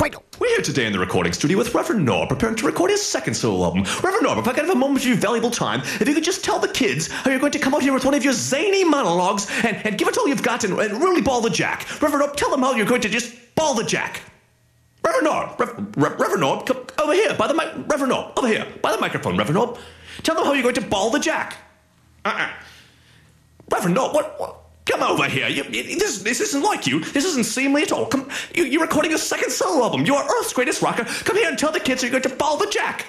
We're here today in the recording studio with Reverend Noah, preparing to record his second solo album. Reverend Noah, if I could have a moment of your valuable time, if you could just tell the kids how you're going to come out here with one of your zany monologues and, and give it all you've got and, and really ball the jack. Reverend Noah, tell them how you're going to just ball the jack. Reverend Rev, Reverend Noah, come over here by the mic. Reverend Noah, over here by the microphone. Reverend Noah, tell them how you're going to ball the jack. Uh-uh. Reverend Noah, what, what? Come over here. You, this, this isn't like you. This isn't seemly at all. Come, you, you're recording a second solo album. You are Earth's greatest rocker. Come here and tell the kids you're going to ball the jack.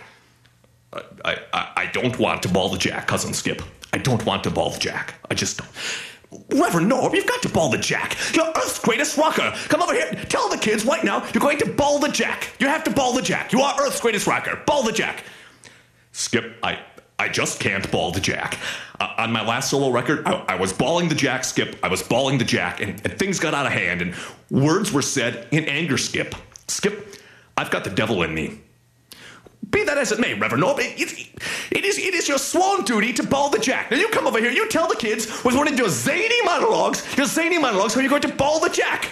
I, I, I don't want to ball the jack, cousin Skip. I don't want to ball the jack. I just don't. Reverend Norb, you've got to ball the jack. You're Earth's greatest rocker. Come over here. Tell the kids right now you're going to ball the jack. You have to ball the jack. You are Earth's greatest rocker. Ball the jack. Skip, I, I just can't ball the jack. Uh, on my last solo record, I, I, was balling the jack, Skip. I was balling the jack, and, and, things got out of hand, and words were said in anger, Skip. Skip, I've got the devil in me. Be that as it may, Reverend Norb, it, it, it, is, it is your sworn duty to ball the jack. Now you come over here, you tell the kids with one of your zany monologues, your zany monologues, how you're going to ball the jack.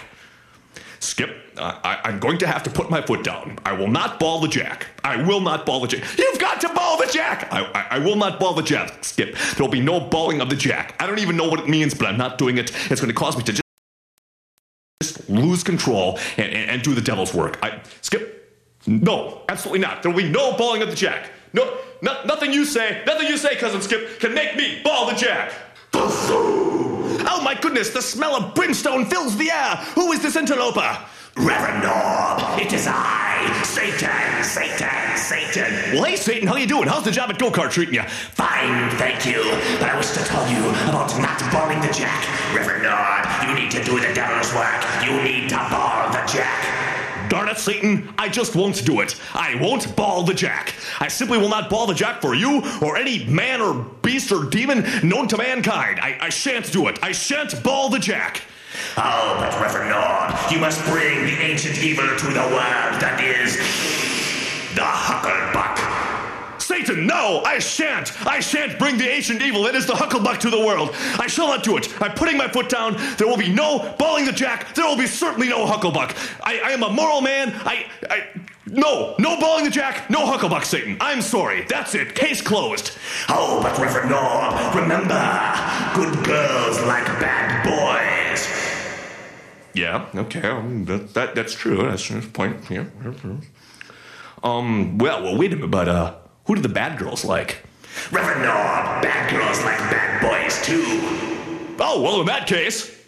Skip, I, am going to have to put my foot down. I will not ball the jack. I will not ball the jack. You've got to ball the jack. I, I, I will not ball the jack. Skip, there will be no balling of the jack. I don't even know what it means, but I'm not doing it. It's going to cause me to just, just lose control and, and, and do the devil's work. I, Skip, no, absolutely not. There will be no balling of the jack. No, no, nothing you say, nothing you say, cousin Skip, can make me ball the jack. Oh my goodness, the smell of brimstone fills the air. Who is this interloper? Reverend Norb, it is I, Satan, Satan, Satan. Well, hey, Satan, how you doing? How's the job at go-kart treating you? Fine, thank you. But I wish to tell you about not balling the jack. Reverend Norb, you need to do the devil's work. You need to ball the jack. Darn it, Satan, I just won't do it. I won't ball the jack. I simply will not ball the jack for you or any man or beast or demon known to mankind. I, I shan't do it. I shan't ball the jack. Oh, but Reverend Norb, you must bring the ancient evil to the world that is the Hucklebuck. Satan, no, I shan't. I shan't bring the ancient evil that is the Hucklebuck to the world. I shall not do it. I'm putting my foot down. There will be no balling the jack. There will be certainly no Hucklebuck. I, I am a moral man. I, I, no, no balling the jack, no Hucklebuck, Satan. I'm sorry. That's it. Case closed. Oh, but Reverend Norb, remember, good girls like bad boys. Yeah, okay, um, that, that that's true. That's a point. Yeah. Um, well, well, wait a minute, but uh, who do the bad girls like? Reverend Norb, bad girls like bad boys too. Oh, well, in that case.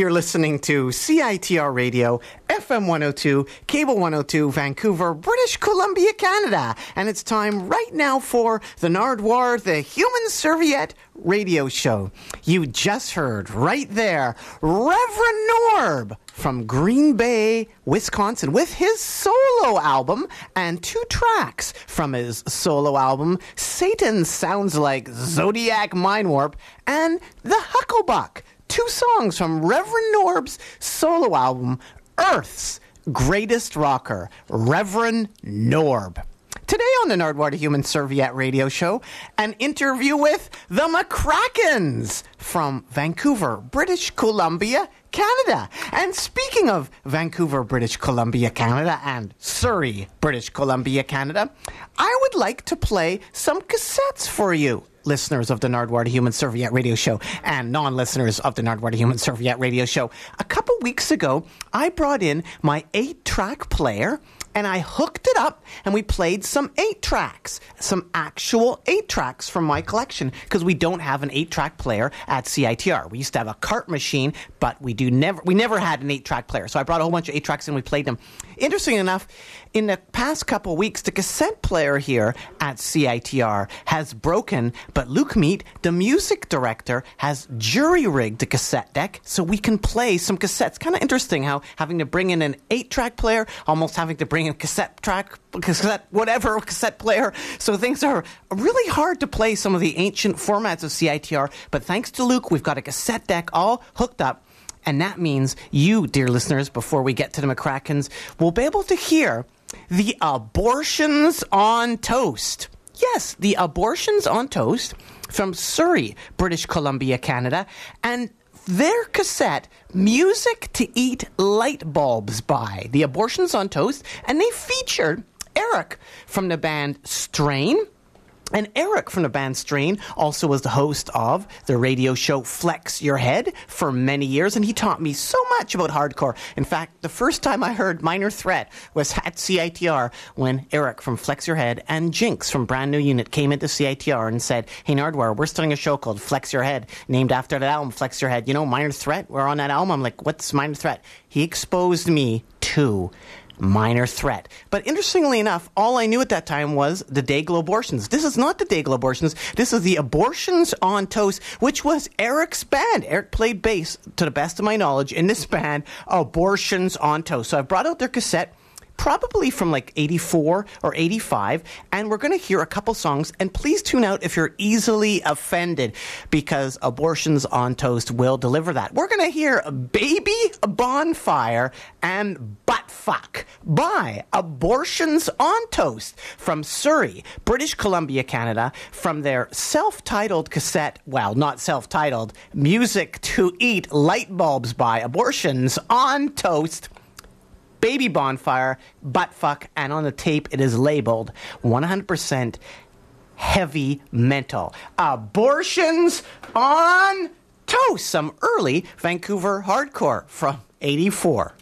You're listening to CITR Radio, FM 102, Cable 102, Vancouver, British Columbia, Canada. And it's time right now for the Nardwuar, the Human Serviette radio show. You just heard right there Reverend Norb from Green Bay, Wisconsin, with his solo album and two tracks from his solo album, Satan Sounds Like Zodiac Mind Warp and The Hucklebuck two songs from Reverend Norb's solo album, Earth's Greatest Rocker, Reverend Norb. Today on the Nardwuar Human Serviette radio show, an interview with the McRackins from Vancouver, British Columbia, Canada. And speaking of Vancouver, British Columbia, Canada, and Surrey, British Columbia, Canada, I would like to play some cassettes for you listeners of the Nardwuar Human Serviette radio show and non listeners of the Nardwuar Human Serviette radio show. A couple weeks ago, I brought in my eight track player and I hooked it up and we played some eight tracks, some actual eight tracks from my collection because we don't have an eight track player at CITR. We used to have a cart machine, but we do never we never had an eight track player. So I brought a whole bunch of eight tracks and we played them. Interesting enough, in the past couple weeks, the cassette player here at CITR has broken, but Luke Meat, the music director, has jury rigged the cassette deck so we can play some cassettes. Kind of interesting how having to bring in an eight track player, almost having to bring in cassette track, cassette, whatever, cassette player. So things are really hard to play some of the ancient formats of CITR. But thanks to Luke, we've got a cassette deck all hooked up. And that means you, dear listeners, before we get to the McRackins, will be able to hear the abortions on toast. Yes, the abortions on toast from Surrey, British Columbia, Canada, and their cassette, Music to Eat Light Bulbs by the Abortions on Toast, and they featured Eric from the band Strain and Eric from the band Strain also was the host of the radio show Flex Your Head for many years, and he taught me so much about hardcore. In fact, the first time I heard Minor Threat was at CITR when Eric from Flex Your Head and Jinx from Brand New Unit came into CITR and said, Hey Nardwuar, we're starting a show called Flex Your Head, named after that album, Flex Your Head. You know, Minor Threat, we're on that album. I'm like, What's Minor Threat? He exposed me to minor threat. But interestingly enough, all I knew at that time was the Dayglo abortions. This is not the Dayglo abortions. This is the abortions on toast, which was Eric's band. Eric played bass, to the best of my knowledge, in this band, Abortions on Toast. So I brought out their cassette probably from like 84 or 85. And we're going to hear a couple songs. And please tune out if you're easily offended because Abortions on Toast will deliver that. We're going to hear Baby Bonfire and Butt Fuck by Abortions on Toast from Surrey, British Columbia, Canada, from their self titled cassette, well, not self titled, Music to Eat Light Bulbs by Abortions on Toast baby bonfire, butt fuck, and on the tape it is labeled 100% heavy mental. Abortions on toast. Some early Vancouver hardcore from 84.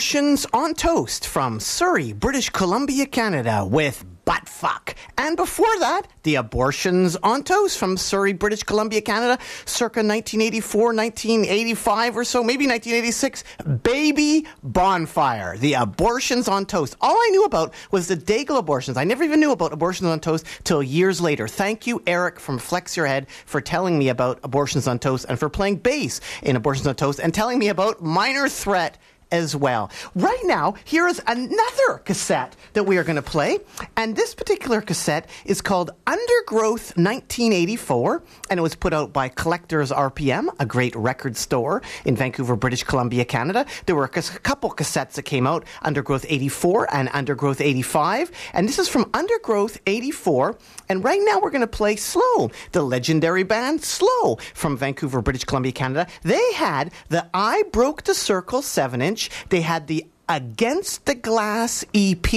Abortions on Toast from Surrey, British Columbia, Canada, with butt fuck. And before that, the abortions on toast from Surrey, British Columbia, Canada, circa 1984, 1985 or so, maybe 1986. Baby bonfire. The abortions on toast. All I knew about was the Dayglo abortions. I never even knew about abortions on toast till years later. Thank you, Eric from Flex Your Head, for telling me about abortions on toast and for playing bass in abortions on toast and telling me about minor threat as well. Right now, here is another cassette that we are going to play. And this particular cassette is called Undergrowth 1984, and it was put out by Collectors RPM, a great record store in Vancouver, British Columbia, Canada. There were a couple cassettes that came out Undergrowth 84 and Undergrowth 85. And this is from Undergrowth 84. And right now, we're going to play Slow, the legendary band Slow from Vancouver, British Columbia, Canada. They had the I Broke the Circle 7 inch inch. They had the Against the Glass EP.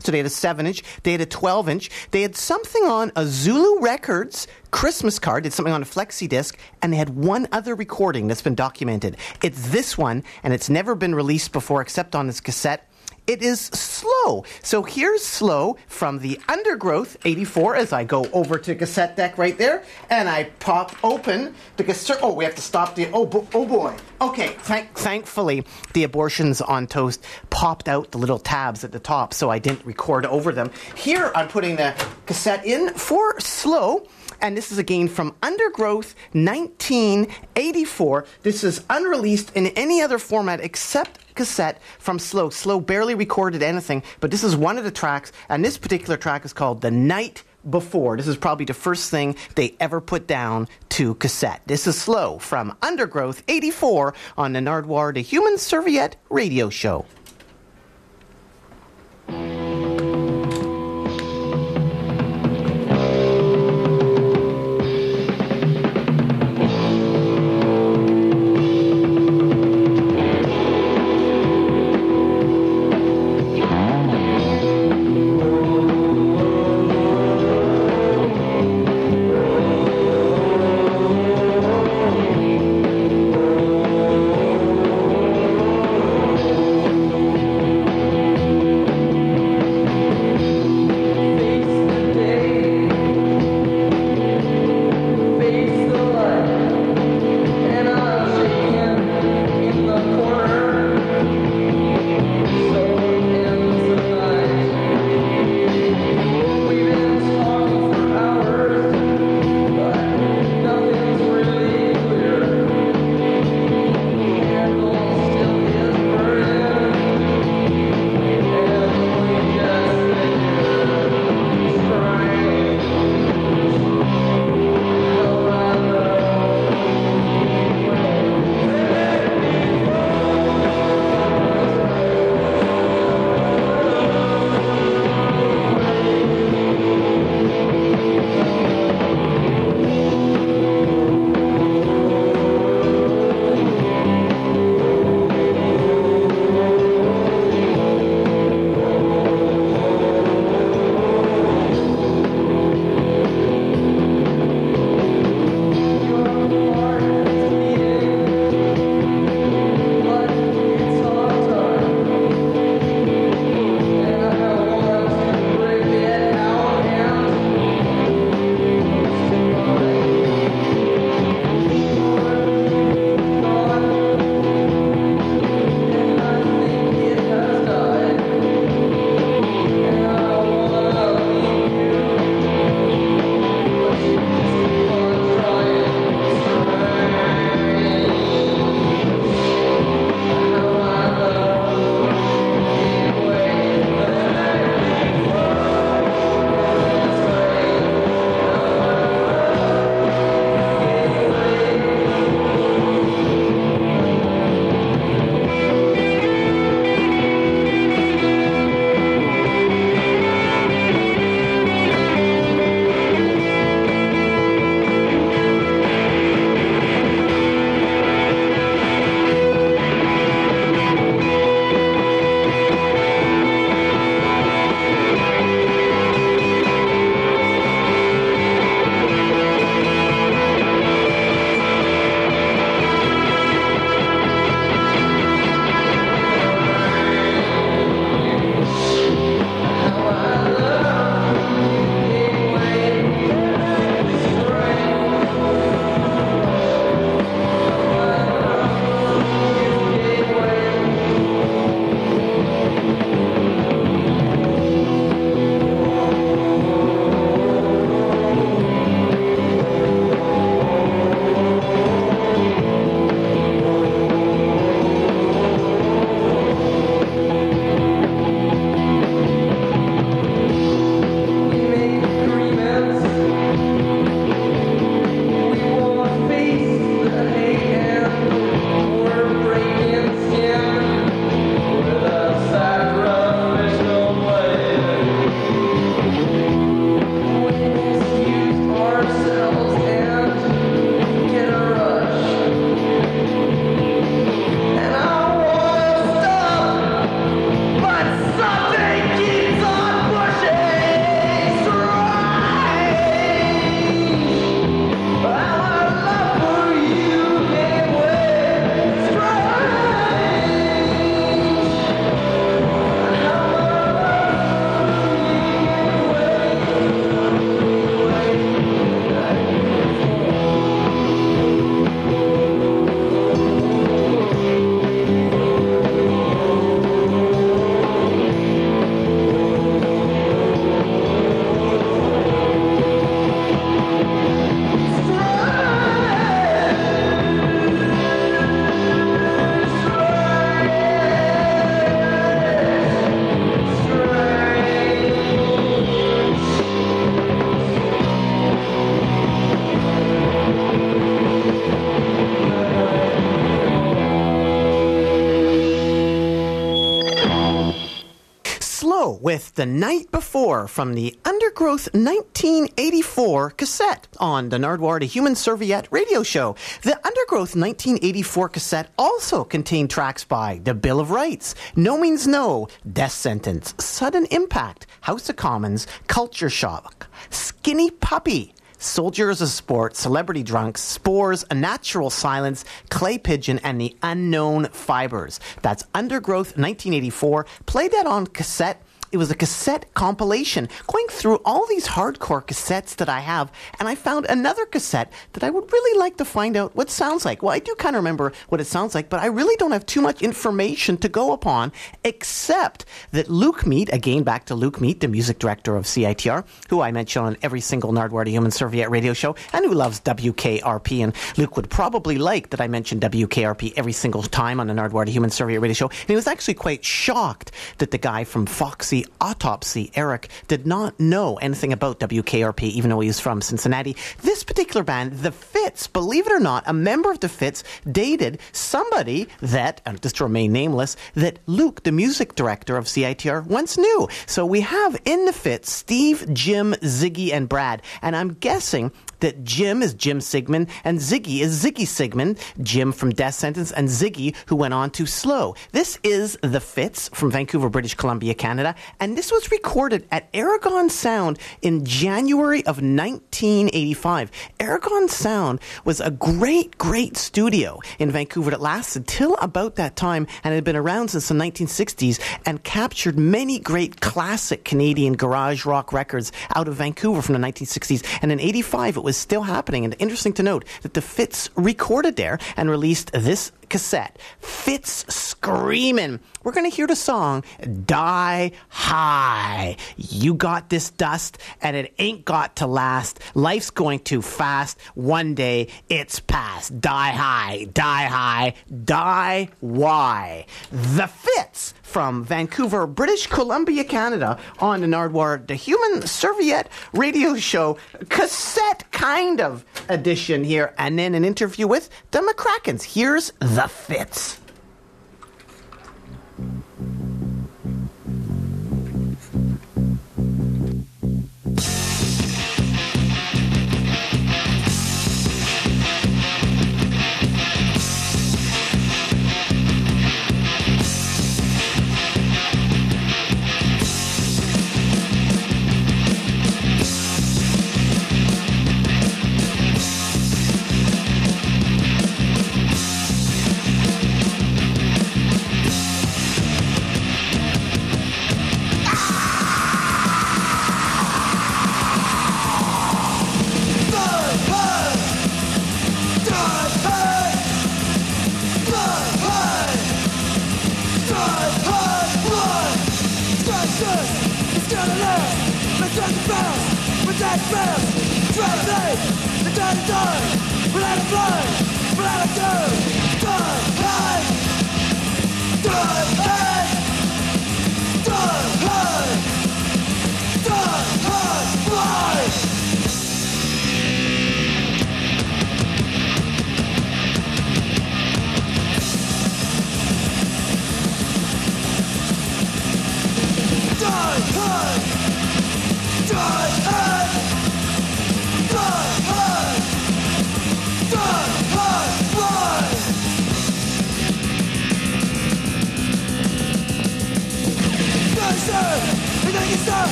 So they had a 7 inch, they had a 12 inch, they had something on a Zulu Records Christmas card, did something on a flexi disc, and they had one other recording that's been documented. It's this one, and it's never been released before except on this cassette it is slow. So here's slow from the Undergrowth 84 as I go over to cassette deck right there and I pop open the cassette. Oh, we have to stop the. Oh, bo- oh boy. Okay, thank- thankfully the abortions on toast popped out the little tabs at the top so I didn't record over them. Here I'm putting the cassette in for slow and this is again from Undergrowth 1984. This is unreleased in any other format except cassette from Slow. Slow barely recorded anything, but this is one of the tracks, and this particular track is called The Night Before. This is probably the first thing they ever put down to cassette. This is Slow from Undergrowth 84 on the Nardwuar, the Human Serviette radio show. The Night Before from the Undergrowth 1984 cassette on the Nardwuar, the Human Serviette radio show. The Undergrowth 1984 cassette also contained tracks by The Bill of Rights, No Means No, Death Sentence, Sudden Impact, House of Commons, Culture Shock, Skinny Puppy, Soldier as a Sport, Celebrity Drunks, Spores, A Natural Silence, Clay Pigeon, and The Unknown Fibers. That's Undergrowth 1984. Play that on cassette it was a cassette compilation going through all these hardcore cassettes that I have, and I found another cassette that I would really like to find out what sounds like. Well, I do kind of remember what it sounds like, but I really don't have too much information to go upon, except that Luke Meat, again back to Luke Meat, the music director of CITR, who I mention on every single Nardwuar Human Serviette radio show, and who loves WKRP. And Luke would probably like that I mention WKRP every single time on the Nardwuar Human Serviette radio show. And he was actually quite shocked that the guy from Foxy Autopsy, Eric, did not know anything about WKRP, even though he was from Cincinnati. This particular band, The Fits, believe it or not, a member of The Fits dated somebody that, and just to remain nameless, that Luke, the music director of CITR, once knew. So we have in The Fits Steve, Jim, Ziggy, and Brad. And I'm guessing that Jim is Jim Sigmund and Ziggy is Ziggy Sigmund, Jim from Death Sentence and Ziggy who went on to Slow. This is The Fits from Vancouver, British Columbia, Canada, and this was recorded at Aragon Sound in January of 1985. Aragon Sound was a great, great studio in Vancouver that lasted till about that time and had been around since the 1960s and captured many great classic Canadian garage rock records out of Vancouver from the 1960s. And in 85, it was still happening. And interesting to note that the Fits recorded there and released this cassette. Fits screaming. We're going to hear the song Die High. You got this dust and it ain't got to last. Life's going too fast. One day it's past. Die high, die high, die why. The Fits from Vancouver, British Columbia, Canada on the Nardwuar, the Human Serviette radio show, cassette kind of edition here, and then an interview with the McRackins. Here's the The fits.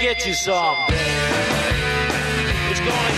Get you someday. It's gonna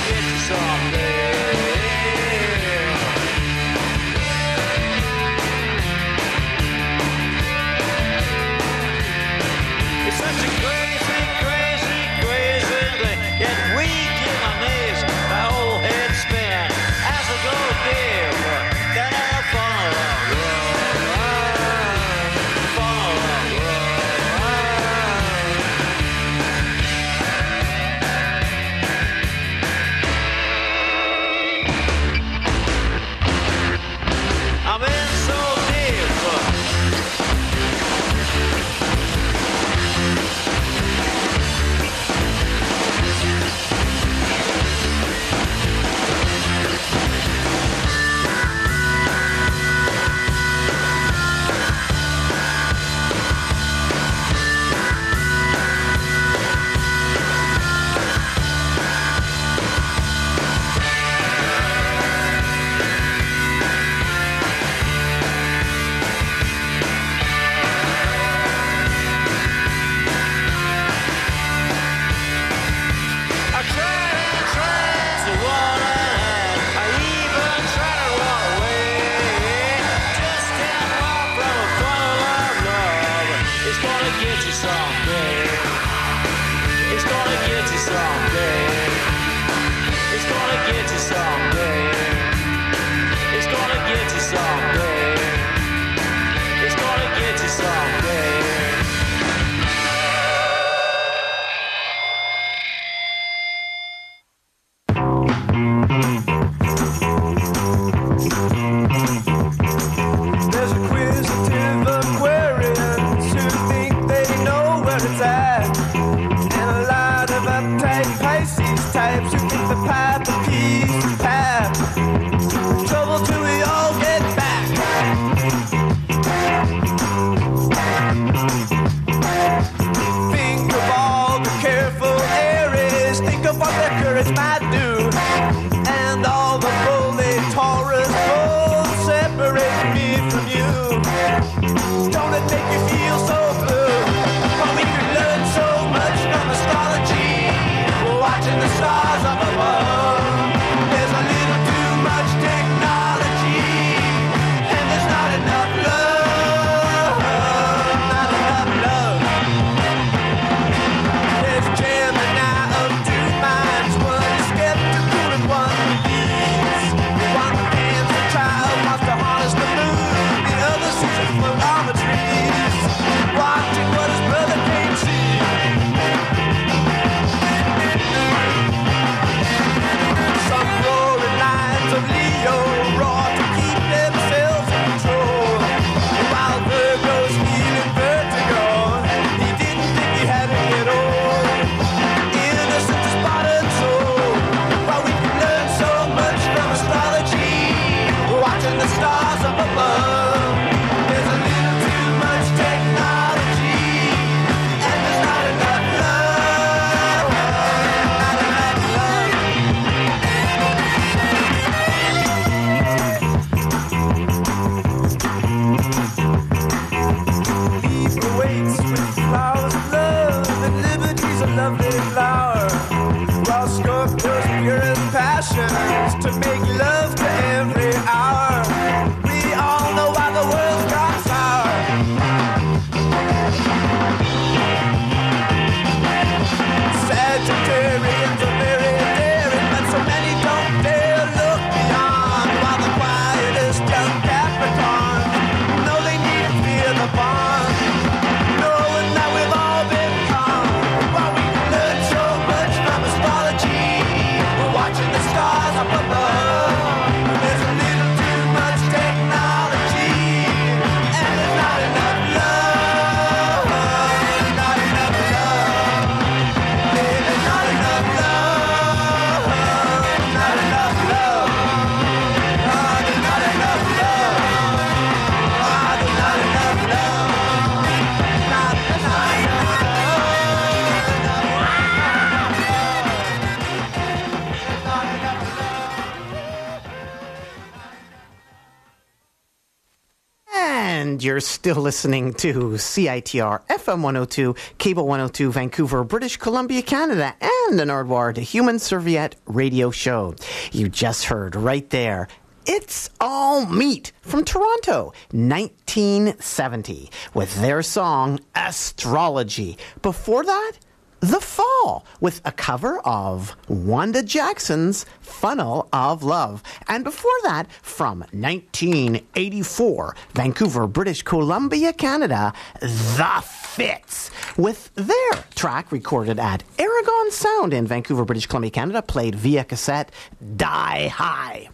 still listening to CITR FM 102, Cable 102, Vancouver, British Columbia, Canada, and the Nardwuar, the Human Serviette radio show. You just heard right there. It's All Meat from Toronto, 1970, with their song Astrology. Before that, The Fall, with a cover of Wanda Jackson's Funnel of Love. And before that, from 1984, Vancouver, British Columbia, Canada, The Fits, with their track recorded at Aragon Sound in Vancouver, British Columbia, Canada, played via cassette Die High.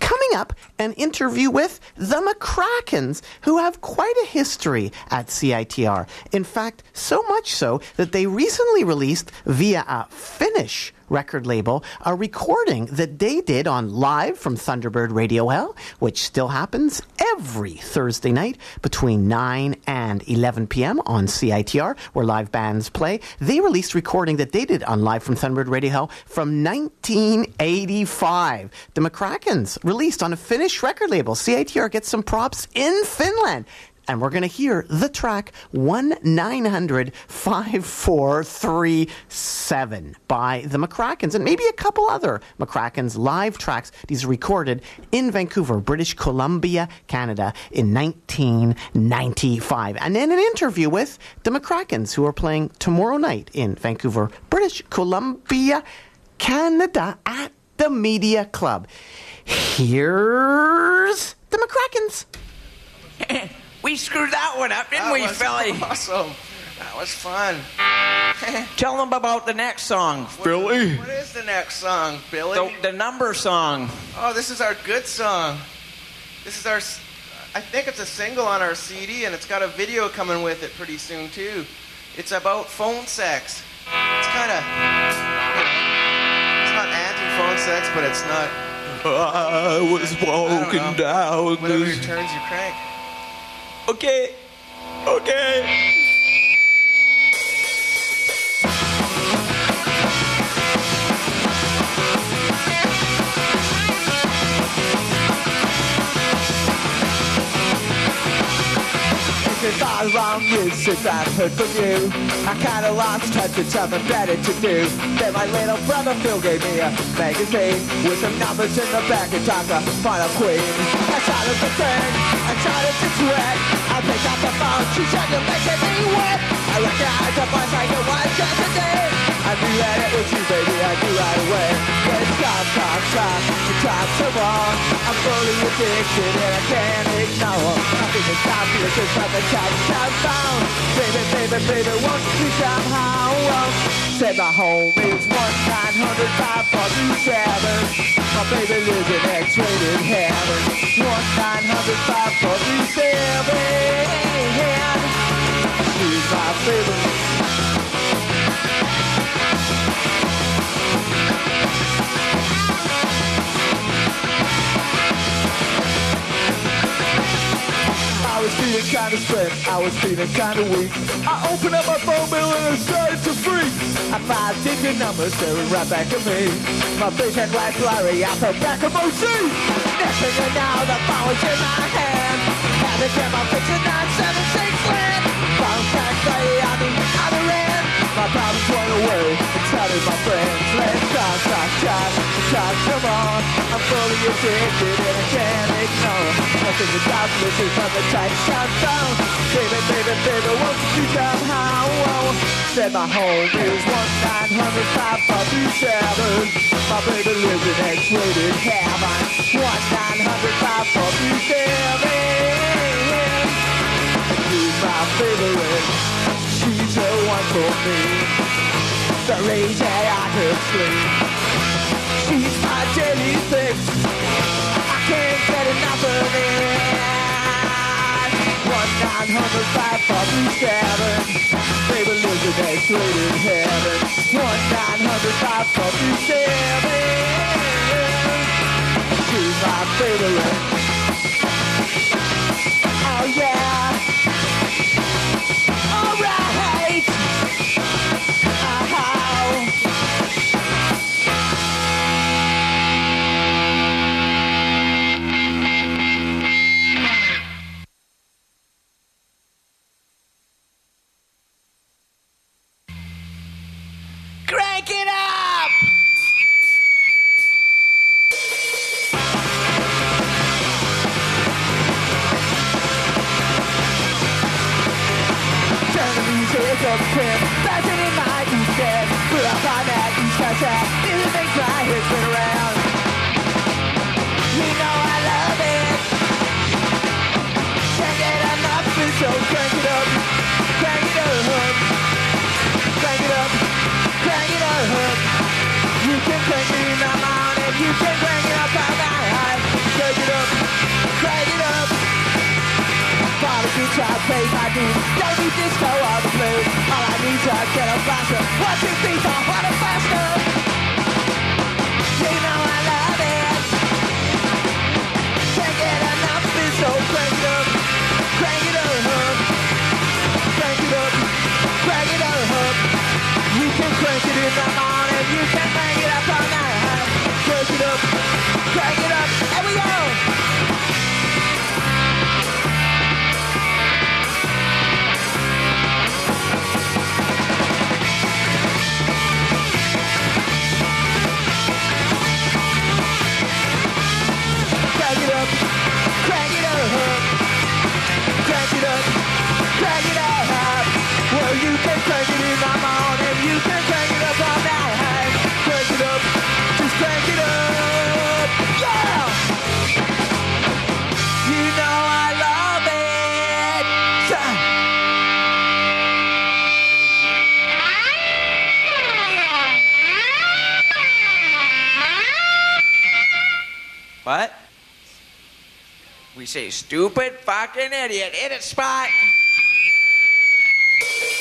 Coming up, an interview with the McRackins, who have quite a history at CITR. In fact, so much so that they recently released via a Finnish record label a recording that they did on live from Thunderbird Radio Hell, which still happens every Thursday night between 9 and 11 p.m. on CITR, where live bands play. They released recording that they did on live from Thunderbird Radio Hell from 1985. The McRackins released on a Finnish record label. CITR gets some props in Finland and we're going to hear the track 1900 5437 by the McRackins and maybe a couple other McRackins live tracks. These are recorded in Vancouver, British Columbia, Canada in 1995. And then an interview with the McRackins who are playing tomorrow night in Vancouver, British Columbia, Canada at the Media Club. Here's the McRackins. We screwed that one up, didn't That we, was Philly? Awesome. That was fun. Tell them about the next song, Billy. What is the next song, Billy? the, the number song. Oh, this is our good song. This is our. I think it's a single on our CD, and it's got a video coming with it pretty soon too. It's about phone sex. It's kind of. It's not anti-phone sex, but it's not. I was I don't know. down. Whatever turns you crank. Okay. Okay. If I wrong you since I've heard from you. I kinda lost touch with something better to do. Then my little brother Phil gave me a magazine With some numbers in the back and talk a final queen. I started to think, I started to sweat. I picked up the phone, she said you're making me wet. I recognized the voice like it was yesterday I knew that it was you baby, I knew right away But stop, stop, stop, you talk so long I'm fully addicted and I can't ignore Nothing can stop you, it's just like a touch touchdown Baby, baby, baby, won't you please somehow oh, Said my home is 1-900-547 My baby lives in X-rated heaven 1-900-547 She's my favorite kinda spent, I was feeling kinda weak. I opened up my phone bill and I started to freak. I five digit numbers staring right back at me. My had white blurry I the back of my seat. Next thing know, the phone was in my hand. Had to get my at 976 land. Phone tax lady on the other end. My problems went away and started my friends. Let's talk, talk some more. I'm fully addicted and I can't ignore. Nothing is out from the tight shutdown. Baby, baby, baby, won't you somehow? Said my home is 1-900-547. My baby lives in X-rated heaven. 1-900-547. She's my favorite. She's the one for me. The reason I could sleep. She's my daily fix. I can't get enough of it. One. Baby in heaven. One. She's my favorite. Oh yeah. Say stupid fucking idiot. Hit it, Spot.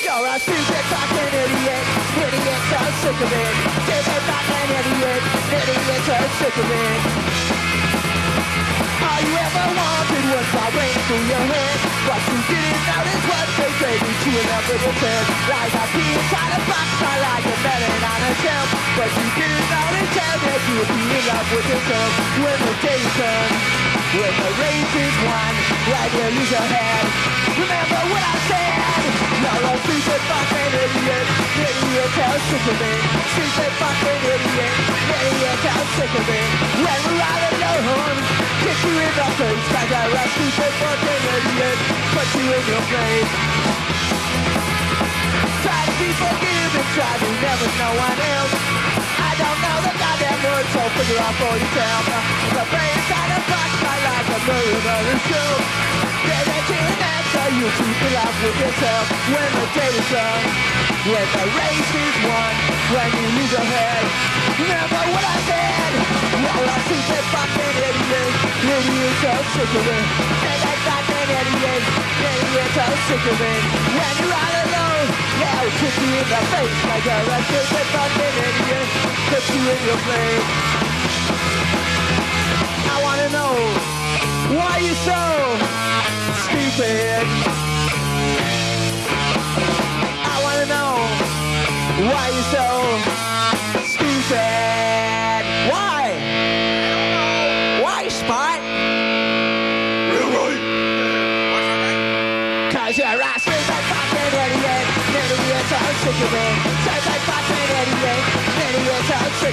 You're a stupid fucking idiot, idiot, so sick of it. Stupid fucking idiot, idiot, so sick of it. All you ever wanted was my rain through your head. But you didn't notice what they gave me to an little bit. Like a key inside a box, I like a melon on a shelf. But you didn't notice that you would be in love with yourself when the day comes. When the race is won, when you lose your head. Remember what I said? You're a stupid fucking idiot, idiot, how sick of it. Stupid fucking idiot, idiot, how sick of it. When we're all alone, kick you in the face like a stupid fucking idiot, put you in your place. Try to be forgiven, try to never know one else. So figure out for yourself. The brain inside a box, I like a to an answer, you keep it up with yourself. When the day is done, when the race is won, when you lose your head. Remember what I said? You're a stupid fucking idiot, idiot, so sick of it. Fucking idiot, idiot, so sick of it. When you're all alone, yeah, I'll kick you in the face like a stupid fucking idiot. Put you in your place. I wanna know why you so stupid. I wanna know why you so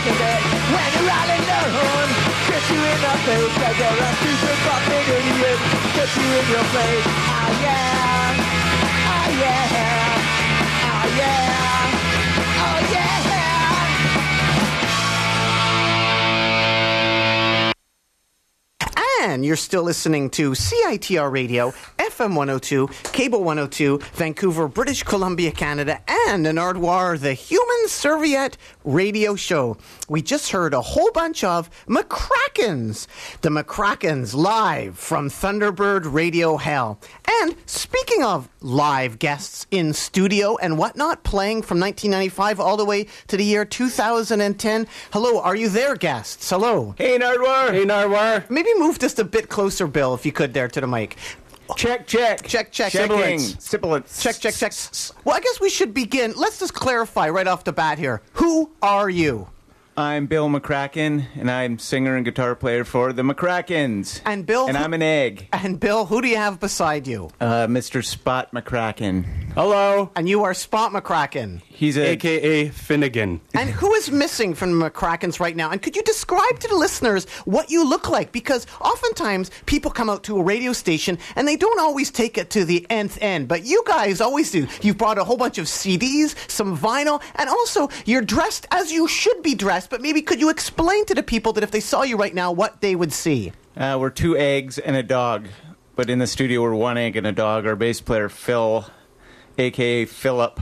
sick of. When you're all alone, kiss you in the face. Cause you're a stupid fucking idiot. Kiss you in your face. Oh yeah. 10. You're still listening to CITR Radio, FM 102, Cable 102, Vancouver, British Columbia, Canada, and Nardwuar, the Human Serviette radio show. We just heard a whole bunch of McRackins, the McRackins live from Thunderbird Radio Hell. And speaking of live guests in studio and whatnot, playing from 1995 all the way to the year 2010, hello, are you there, guests? Hello. Hey, Nardwuar. Hey, Nardwuar. Maybe move this to a bit closer, Bill, if you could, there to the mic. Check, check. Check, check, check. Sibilance. Check, check, check. Well, I guess we should begin. Let's just clarify right off the bat here. Who are you? I'm Bill McRackin, and I'm singer and guitar player for the McRackins. And Bill, And who- I'm an egg. And Bill, who do you have beside you? Uh, Mr. Spot McRackin. Hello. And you are Spot McRackin. He's a AKA Finnegan. And who is missing from the McRackins right now? And could you describe to the listeners what you look like? Because oftentimes people come out to a radio station and they don't always take it to the nth end, but you guys always do. You've brought a whole bunch of CDs, some vinyl, and also you're dressed as you should be dressed. But maybe could you explain to the people that if they saw you right now, what they would see? Uh, we're two eggs and a dog, but in the studio we're one egg and a dog. Our bass player Phil, aka Philip,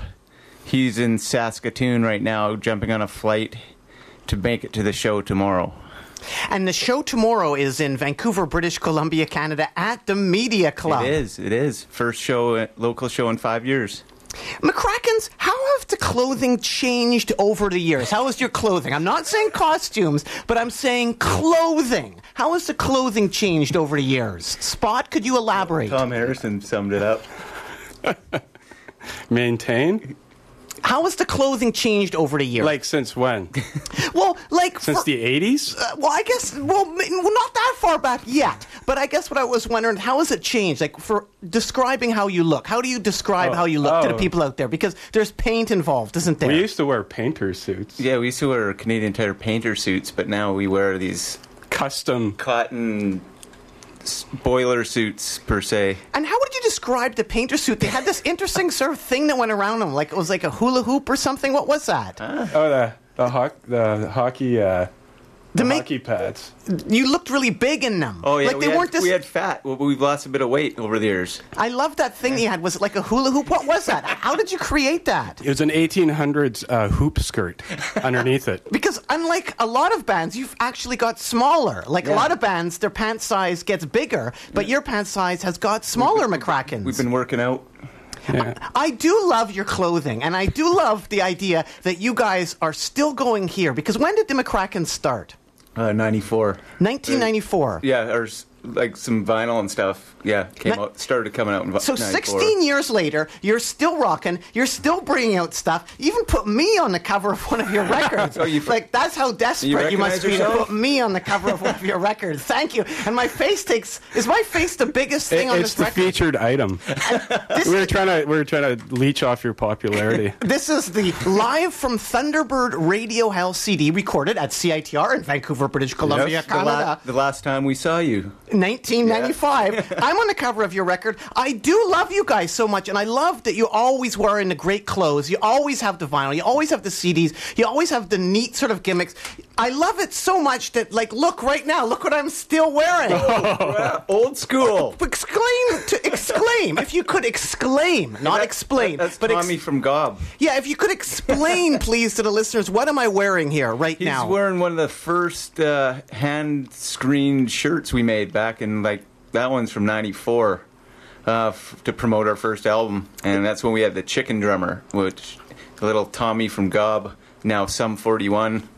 he's in Saskatoon right now, jumping on a flight to make it to the show tomorrow. And the show tomorrow is in Vancouver, British Columbia, Canada, at the Media Club. It is. It is first show, uh, local show in five years. McRackins, how have the clothing changed over the years? How is your clothing? I'm not saying costumes, but I'm saying clothing. How has the clothing changed over the years? Spot, could you elaborate? Tom Harrison summed it up. Maintain? How has the clothing changed over the years? Like since when? well, like Since for- the 80s? Uh, well, I guess well, m- well, not that far back yet. But I guess what I was wondering, how has it changed? Like for describing how you look, how do you describe Oh, how you look to the oh. people out there? Because there's paint involved, isn't there? We used to wear painter suits. Yeah, we used to wear Canadian Tire painter suits, but now we wear these Custom. cotton s- boiler suits per se. And how would you describe the painter suit? They had this interesting sort of thing that went around them, like it was like a hula hoop or something. What was that? Oh, the the, hoc- the hockey uh, The the make- hockey pads. You looked really big in them. Oh yeah, like we, they had, weren't this. we had fat. Well, we've lost a bit of weight over the years. I love that thing you had. Was it like a hula hoop? What was that? How did you create that? It was an 1800s uh, hoop skirt underneath it. Because unlike a lot of bands, you've actually got smaller. Like a lot of bands, their pant size gets bigger, but your pant size has got smaller, McRackins. We've been working out. Yeah. I do love your clothing, and I do love the idea that you guys are still going here. Because when did the McRackins start? Uh, 94. 1994. Yeah, or like some vinyl and stuff. Yeah, came Ni- out, started coming out in vi- So 16 years later, you're still rocking. You're still bringing out stuff. You even put me on the cover of one of your records. Oh, you like that's how desperate you, recognize must be to put me on the cover of one of your records. Thank you. And my face takes is my face the biggest It- thing on it's the featured item. This, we were trying to we were trying to leech off your popularity. this is the live from Thunderbird Radio Hell CD recorded at CITR in Vancouver, British Columbia, Yes, the, Canada. la- the last time we saw you. 1995. I'm on the cover of your record. I do love you guys so much, and I love that you always wear in the great clothes. You always have the vinyl. You always have the CDs. You always have the neat sort of gimmicks. I love it so much that, like, look right now. Look what I'm still wearing. Old school. exclaim to exclaim. If you could exclaim, not explain, That's but ex- Tommy from Gob. yeah. If you could explain, please, to the listeners, what am I wearing here right He's now? He's wearing one of the first uh, hand screened shirts we made back in like that one's from '94 uh, f- to promote our first album, and that's when we had the Chicken Drummer, which the little Tommy from Gob, now Sum 41,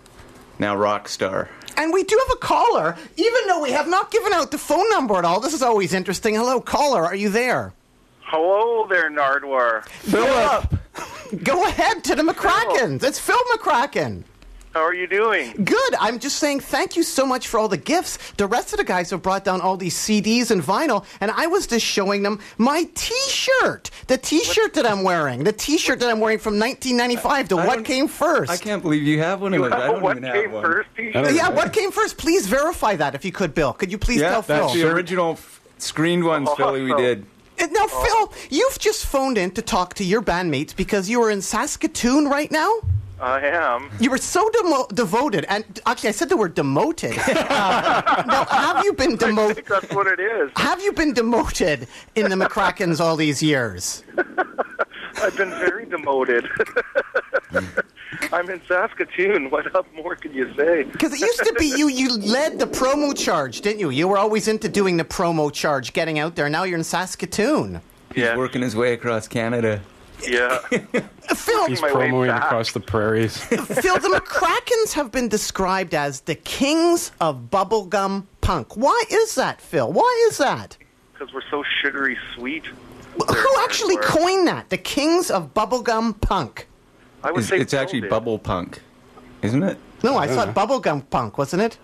now rock star. And we do have a caller, even though we have not given out the phone number at all. This is always interesting. Hello, caller. Are you there? Hello there, Nardwuar. Philip. Go ahead to the McRackins. It's Phil McRackin. How are you doing? Good. I'm just saying thank you so much for all the gifts. The rest of the guys have brought down all these CDs and vinyl, and I was just showing them my T-shirt. The T-shirt that I'm wearing. The T-shirt that I'm wearing from 1995. The I what came first? I can't believe you have one of those. I don't what even came have one. first? I T-shirt? yeah, what came first? Please verify that if you could, Bill. Could you please Yeah, tell that's Phil? the original f- screened ones, Philly. We Awesome. did. Uh, Now, Phil, you've just phoned in to talk to your bandmates because you are in Saskatoon right now. I am. You were so demo- devoted, and actually, I said the word demoted. Uh, now, have you been demoted? that's what it is. Have you been demoted in the McRackins all these years? I've been very demoted. I'm in Saskatoon. What up more could you say? Because it used to be you. You led the promo charge, didn't you? You were always into doing the promo charge, getting out there. Now you're in Saskatoon. Yeah. Working his way across Canada. Yeah. Phil, He's my way promoting across the prairies. Phil, the McRackins have been described as the kings of bubblegum punk. Why is that, Phil? Why is that? Because we're so sugary sweet. Who actually coined that? The kings of bubblegum punk. I would It's, say it's Phil actually did. bubble punk, isn't it? No, I thought bubblegum punk, wasn't it?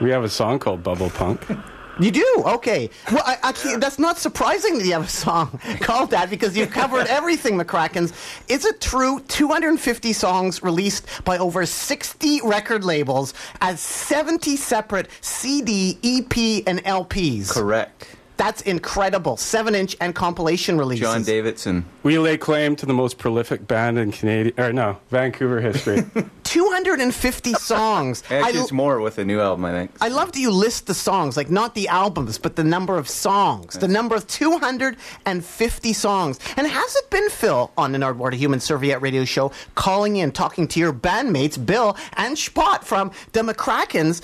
We have a song called Bubble Punk. You do? Okay. Well, I, actually, that's not surprising that you have a song called that because you've covered everything, McRackins. Is it true 250 songs released by over 60 record labels as 70 separate CD, EP, and LPs? Correct. That's incredible. Seven inch and compilation releases. John Davidson. We lay claim to the most prolific band in Canadian, or no, Vancouver history. 250 songs. Actually, it's more with a new album, I think. I love that you list the songs, like not the albums, but the number of songs. The number of 250 songs. And has it been Phil on the Nardwuar Human Serviette radio show calling in, talking to your bandmates, Bill and Spot from the McRackins?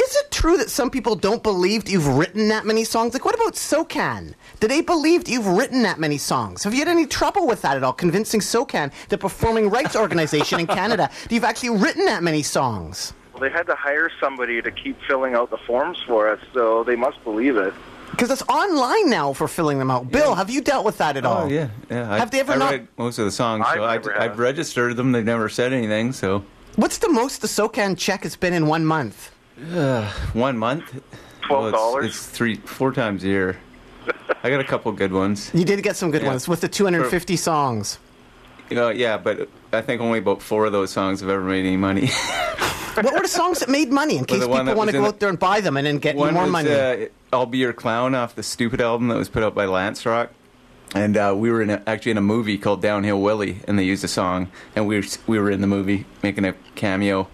Is it true that some people don't believe you've written that many songs? Like, what about SOCAN? Do they believe you've written that many songs? Have you had any trouble with that at all, convincing SOCAN, the performing rights organization in Canada, that you've actually written that many songs? Well, they had to hire somebody to keep filling out the forms for us, so they must believe it. Because it's online now for filling them out. Bill, have you dealt with that at oh, all? Oh yeah, yeah. I, Have they ever I not- read most of the songs, I've I, never I've have. registered them. They've never said anything. So What's the most the SOCAN check has been in one month? One month, $12? Well, it's, it's three, four times a year. I got a couple good ones. You did get some good Yeah. ones with the 250 songs. You know, yeah, but I think only about four of those songs have ever made any money. what were the songs that made money in case the one people want to go out there and buy them and then get One more was, money? Uh, I'll Be Your Clown off the Stupid album that was put out by Lance Rock. And uh, we were in a, actually in a movie called Downhill Willie, and they used a song, and we were, we were in the movie making a cameo.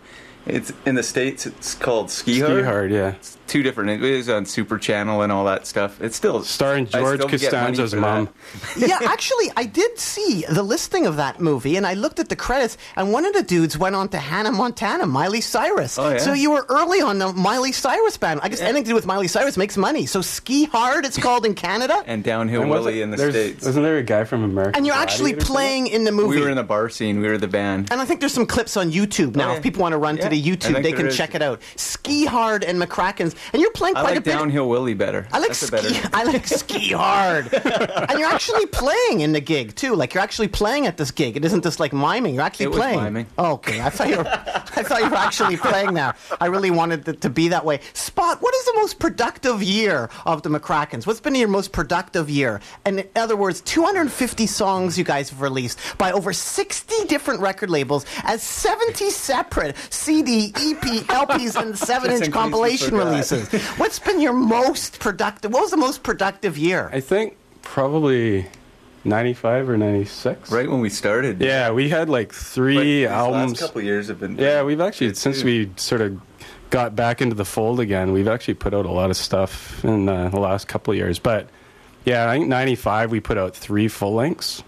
It's in the states. It's called Ski Hard. Ski Hard, yeah. It's two different. It was on Super Channel and all that stuff. It's still Starring George still Costanza's mom. yeah, actually, I did see the listing of that movie, and I looked at the credits, and one of the dudes went on to Hannah Montana, Miley Cyrus. Oh, yeah? So you were early on the Miley Cyrus band. I guess anything to do with Miley Cyrus makes money. So Ski Hard, it's called in Canada, And Downhill And wasn't- Willie in the there's- states. Wasn't there a guy from America? and you're actually Gladiator or something? playing in the movie. We were in the bar scene. We were the band. And I think there's some clips on YouTube now. Oh, yeah. If people want to run Yeah, to the YouTube, they can is. check it out. Ski Hard and McRackin's, and you're playing I like a bit. Downhill Willie better. I like That's ski. better. I like ski hard, and you're actually playing in the gig too. Like you're actually playing at this gig. It isn't just like miming. You're actually It was playing. miming. Oh, okay, I thought you were. I thought you were actually playing now. I really wanted it to be that way. Spot. What is the most productive year of the McRackins? What's been your most productive year? And in other words, 250 songs you guys have released by over 60 different record labels as 70 separate CD, EP, LPs, and seven-inch in case you compilation forgot. Releases. What's been your most productive? What was the most productive year? I think probably 95 or 96. Right when we started. Yeah, we had like three these albums. Last couple of years have been. Yeah, we've actually good, since too. we sort of got back into the fold again, we've actually put out a lot of stuff in uh, the last couple of years. But yeah, I think '95 we put out three full lengths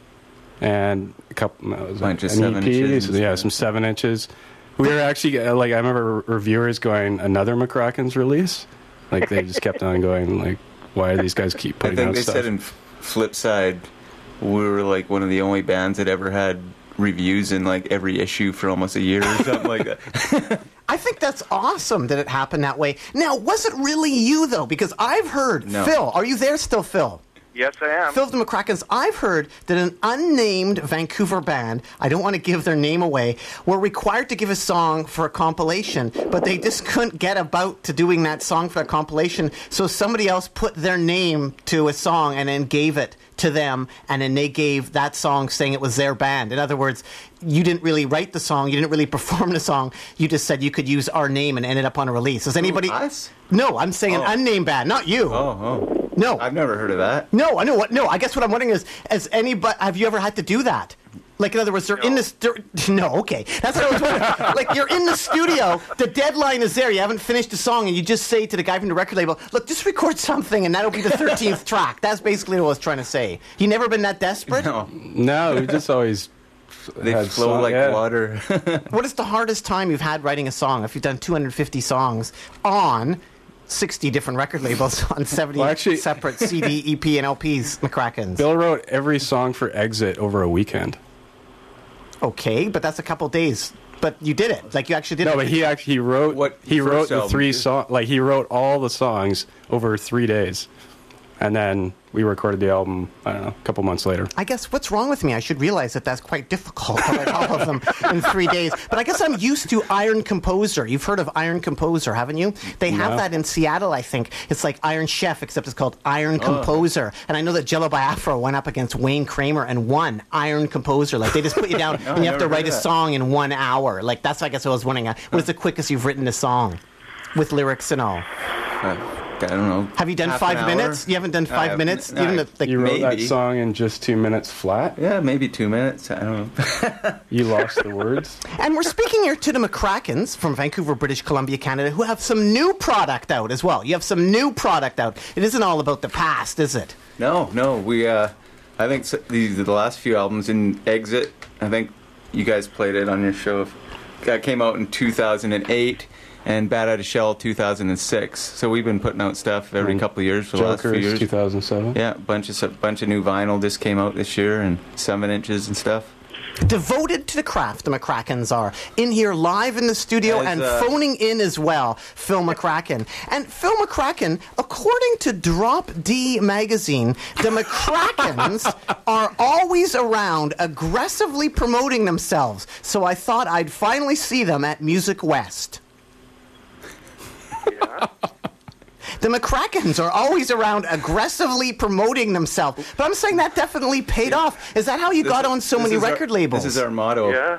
and a couple was Bunch of an seven EP, inches and yeah, stuff. some seven inches. We were actually uh, like I remember reviewers going another McRackin's release, like they just kept on going like, why do these guys keep I putting think out they stuff? said in F- Flipside, we were like one of the only bands that ever had reviews in like every issue for almost a year or something like that. I think that's awesome that it happened that way. Now, was it really you though? Because I've heard No. Phil. Are you there still, Phil? Yes, I am. Phil of the McRackins, I've heard that an unnamed Vancouver band, I don't want to give their name away, were required to give a song for a compilation, but they just couldn't get about to doing that song for a compilation, so somebody else put their name to a song and then gave it to them, and then they gave that song saying it was their band. In other words, you didn't really write the song, you didn't really perform the song, you just said you could use our name and ended up on a release. Does anybody. Oh, us? No, I'm saying Oh. an unnamed band, not you. oh, oh. No. I've never heard of that. No, I know what. No, I guess what I'm wondering is, has anybody have you ever had to do that? Like in other words, they're in the stu- no. Okay, that's what I was wondering. like you're in the studio, the deadline is there. You haven't finished the song, and you just say to the guy from the record label, "Look, just record something, and that'll be the 13th track." That's basically what I was trying to say. You never been that desperate? No, no, we just always they had flow song- like yeah. water. What is the hardest time you've had writing a song? If you've done 250 songs on 60 different record labels on 70 Well, actually- separate CD, EP, and LPs, McRackins. Bill wrote every song for Exit over a weekend. Okay, but that's a couple days. But you did it. Like you actually did No, it. but he actually he wrote What he wrote the three did- song like he wrote all the songs over three days. And then we recorded the album. I don't know, a couple months later. I guess what's wrong with me? I should realize that that's quite difficult to write all of them in three days. But I guess I'm used to Iron Composer. You've heard of Iron Composer, haven't you? They have No. that in Seattle, I think. It's like Iron Chef, except it's called Iron oh. Composer. And I know that Jello Biafra went up against Wayne Kramer and won Iron Composer. Like they just put you down and you have to write a that. song in one hour. Like that's, I guess, what I was wondering. What is the quickest you've written a song with lyrics and all? Uh, I don't know. Have you done half five minutes? You haven't done five haven't. minutes? No, You didn't like, You wrote Maybe. that song in just two minutes flat. Yeah, maybe two minutes. I don't know. You lost the words. And we're speaking here to the McRackins from Vancouver, British Columbia, Canada, who have some new product out as well. You have some new product out. It isn't all about the past, is it? No, no. We, uh, I think s- these are the last few albums in Exit. I think you guys played it on your show. That came out in 2008, and Bad Out of Shell 2006. So we've been putting out stuff every And couple of years for the last few years. 2007. Yeah, bunch of bunch of new vinyl just came out this year, and seven inches and stuff. Devoted to the craft, the McRackins are. In here live in the studio As, and uh, phoning in as well, Phil McRackin. And Phil McRackin, according to Drop D magazine, the McRackins are always around aggressively promoting themselves. So I thought I'd finally see them at Music West. Yeah. The McRackins are always around aggressively promoting themselves. But I'm saying that definitely paid off. Is that how you This got is- on so many is our- record labels? This is our motto. Yeah.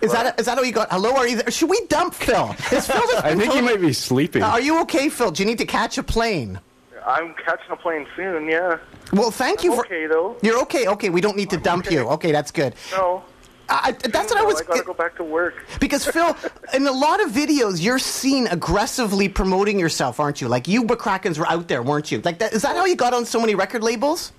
Is that is that how you got? Hello, are you there? Should we dump Phil? Is Phil just I think he might be sleeping. Are you okay, Phil? Do you need to catch a plane? I'm catching a plane soon, yeah. Well, thank you I'm for. okay, though. You're okay. Okay, we don't need to dump okay. you. Okay, that's good. No. I, I- that's what I No, was. I gotta go back to work. Because Phil, in a lot of videos, you're seen aggressively promoting yourself, aren't you? Like you McRackins were out there, weren't you? Like that. Is that how you got on so many record labels?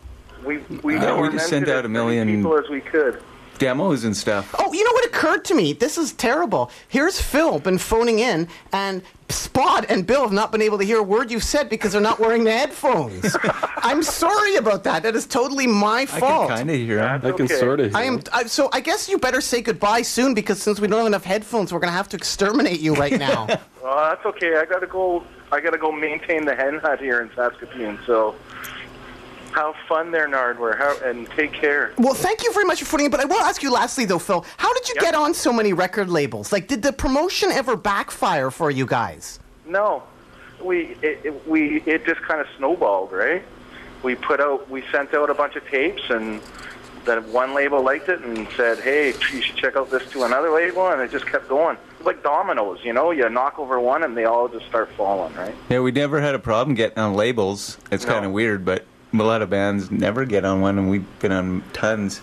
We we, Yeah, we just sent out a as million- people as we could. Demos and stuff. Oh, you know what occurred to me? This is terrible. Here's Phil been phoning in, and Spot and Bill have not been able to hear a word you've said because they're not wearing the headphones. I'm sorry about that. That is totally my fault. I can kind of hear him. I can Okay. sort of. I am. I, so I guess you better say goodbye soon because since we don't have enough headphones, we're going to have to exterminate you right now. Uh, that's okay. I gotta go. I gotta go maintain the hen hut here in Saskatoon. So, have fun there, Nardwuar, how, and take care. well, thank you very much for putting it. But I will ask you lastly, though, Phil, how did you Yep. get on so many record labels? Like, did the promotion ever backfire for you guys? No, we it, it, we it just kind of snowballed, right? We put out, we sent out a bunch of tapes, and that one label liked it and said, "Hey, you should check out this to another label," and it just kept going. Like dominoes, you know. You knock over one, and they all just start falling, right? Yeah, we never had a problem getting on labels. It's No. kind of weird, but a lot of bands never get on one, and we've been on tons.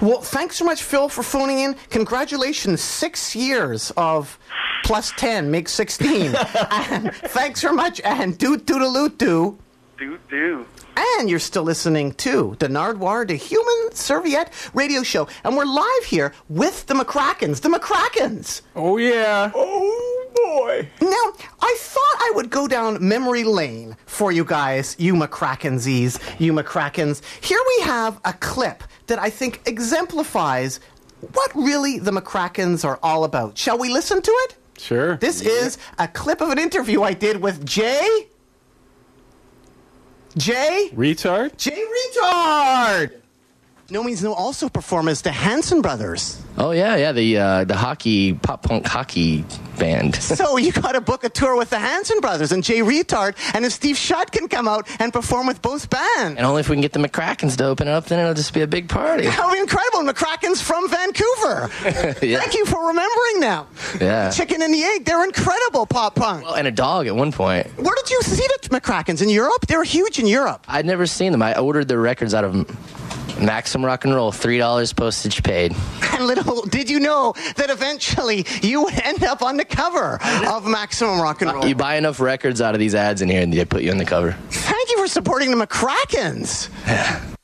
Well, thanks so much, Phil, for phoning in. Congratulations, six years of plus 10 makes 16. and thanks so much, and doot doodaloo doo. Do do. And you're still listening to the Nardwuar, the Human Serviette radio show. And we're live here with the McRackins. The McRackins! oh yeah. Oh boy! Now, I thought I would go down memory lane for you guys, you McRackinsies, you McRackins. Here we have a clip that I think exemplifies what really the McRackins are all about. Shall we listen to it? Sure. This is a clip of an interview I did with Jay. Jay? retard. Jay Reatard! No means no also perform as the Hanson Brothers. Oh yeah, yeah, the uh, the hockey pop punk hockey band. So you got to book a tour with the Hanson Brothers and Jay Retard, and if Steve Shutt can come out and perform with both bands. and only if we can get the McRackins to open up, then it'll just be a big party. That would be incredible. McRackin's from Vancouver. Yeah. Thank you for remembering them. Yeah. Chicken and the Egg, they're incredible pop punk. Well, and a dog at one point. Where did you see the McRackins? In Europe? They were huge in Europe. I'd never seen them. I ordered their records out of Maxim Rock and Roll, three dollars postage paid. And did you know that eventually you would end up on the cover of Maximum Rock and Roll. You buy enough records out of these ads in here, and they put you on the cover. Thank you for supporting the McRackins.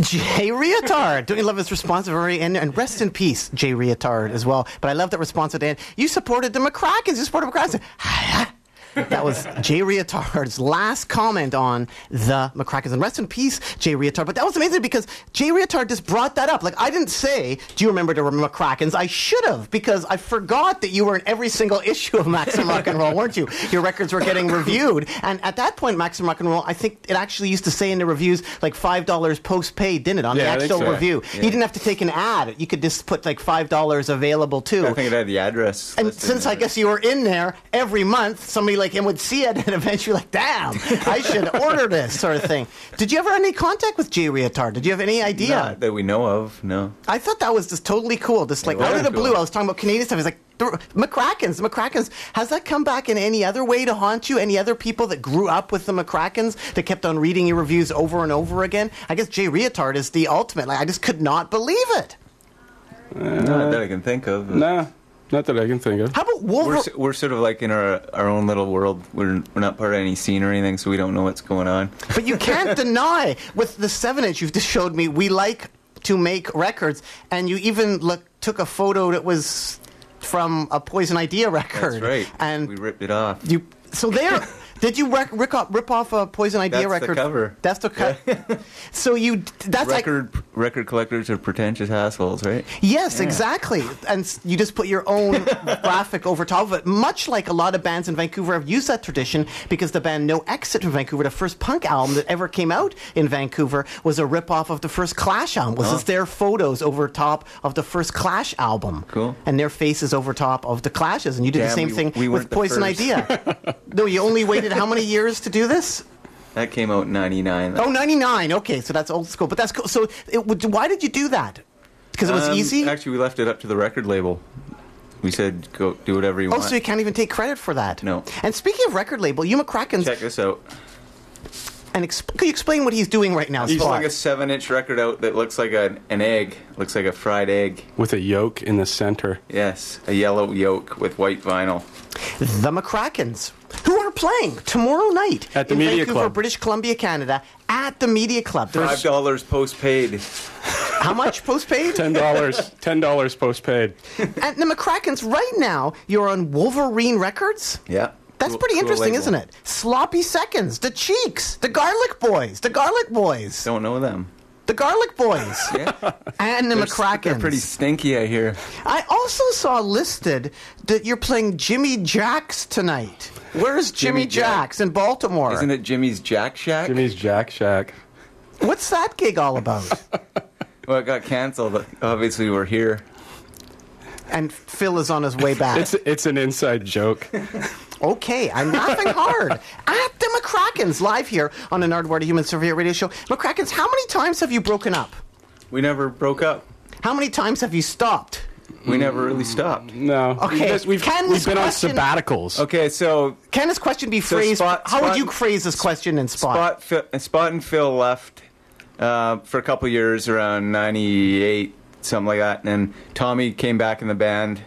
Jay Reatard. Don't you love his response at the very end? And rest in peace, Jay Reatard, as well. But I love that response at the end. You supported the McRackins. You supported the McRackins. That was Jay Reatard's last comment on the McRackins. And rest in peace, Jay Reatard. But that was amazing because Jay Reatard just brought that up. Like, I didn't say, Do you remember the McRackins? I should have because I forgot that you were in every single issue of Maximum Rock and Roll, weren't you? Your records were getting reviewed. And at that point, Maximum Rock and Roll, I think it actually used to say in the reviews like $5 post paid, didn't it? On Yeah, the actual so. review. Yeah. You didn't have to take an ad. You could just put like $5 available too. I think it had the address. And since in I guess you were in there every month, somebody like him would see it and eventually like, damn, I should order this sort of thing. Did you ever have any contact with Jay Reatard? Did you have any idea? Not that we know of, no. I thought that was just totally cool. Just like was out of the cool. blue, I was talking about Canadian stuff. He's like, "The McRackins, McRackins. Has that come back in any other way to haunt you? Any other people that grew up with the McRackins that kept on reading your reviews over and over again? I guess Jay Reatard is the ultimate. Like, I just could not believe it. Not that I can think of. Nah, not that I can think of. How about We're, Wolverine? s- we're sort of like in our our own little world. We're, we're not part of any scene or anything, so we don't know what's going on. But you can't deny with the seven inch you've just showed me. We like to make records, and you even look took a photo that was from a Poison Idea record. That's right. And we ripped it off. you so there. Did you rec- rip, off, rip off a Poison Idea That's the record? cover. That's the cut. so you that's like record record collectors are pretentious assholes, right? Yes, exactly. And you just put your own graphic over top of it, much like a lot of bands in Vancouver have used that tradition because the band No Exit from Vancouver, the first punk album that ever came out in Vancouver, was a rip-off of the first Clash album. Was just oh. their photos over top of the first Clash album. Cool. And their faces over top of the Clashes. And you did the same we- thing we with Poison. Idea. no, you only waited how many years to do this? That came out in '99. Oh, 99. Okay, so that's old school. But that's cool. So it, why did you do that? Because it was Um, easy? Actually, we left it up to the record label. We said, "Go do whatever you Oh, want." so you can't even take credit for that? No. And speaking of record label, you McRackin's, Check this out. and exp- could you explain what he's doing right now? He's Spot? like a seven-inch record out that looks like an, an egg. Looks like a fried egg. With a yolk in the center. Yes, a yellow yolk with white vinyl. the McRackins, who are playing tomorrow night At the in Media Vancouver, Club. British Columbia, Canada, at the Media Club. Five dollars postpaid. how much postpaid? Ten dollars. Ten dollars postpaid. and the McRackins, right now, you're on Wolverine Records. Yeah. That's pretty cool interesting, label. isn't it? Sloppy Seconds, the Cheeks, the Garlic Boys, the Garlic Boys, Don't know them. The Garlic Boys, Yeah. and the They're- McRackins. They're pretty stinky, I hear. I also saw listed that you're playing Jimmy Jacks tonight. Where's Jimmy, Jimmy Jack. Jacks in Baltimore? Isn't it Jimmy's Jack Shack? Jimmy's Jack Shack. What's that gig all about? Well, it got canceled. Obviously, we're here. And Phil is on his way back. It's it's an inside joke. okay, I'm laughing hard at the McRackins live here on the Nardwuar Human Serviette Radio Show. McRackins, how many times have you broken up? We never broke up. How many times have you stopped? We never really stopped. No. Okay, We've, just- we've, can we've been question- on sabbaticals. Okay, so Can this question be So phrased? Spot- how would you phrase this question in spot? Spot, Phil, Spot and Phil left uh, for a couple years around 98, something like that. And then Tommy came back in the band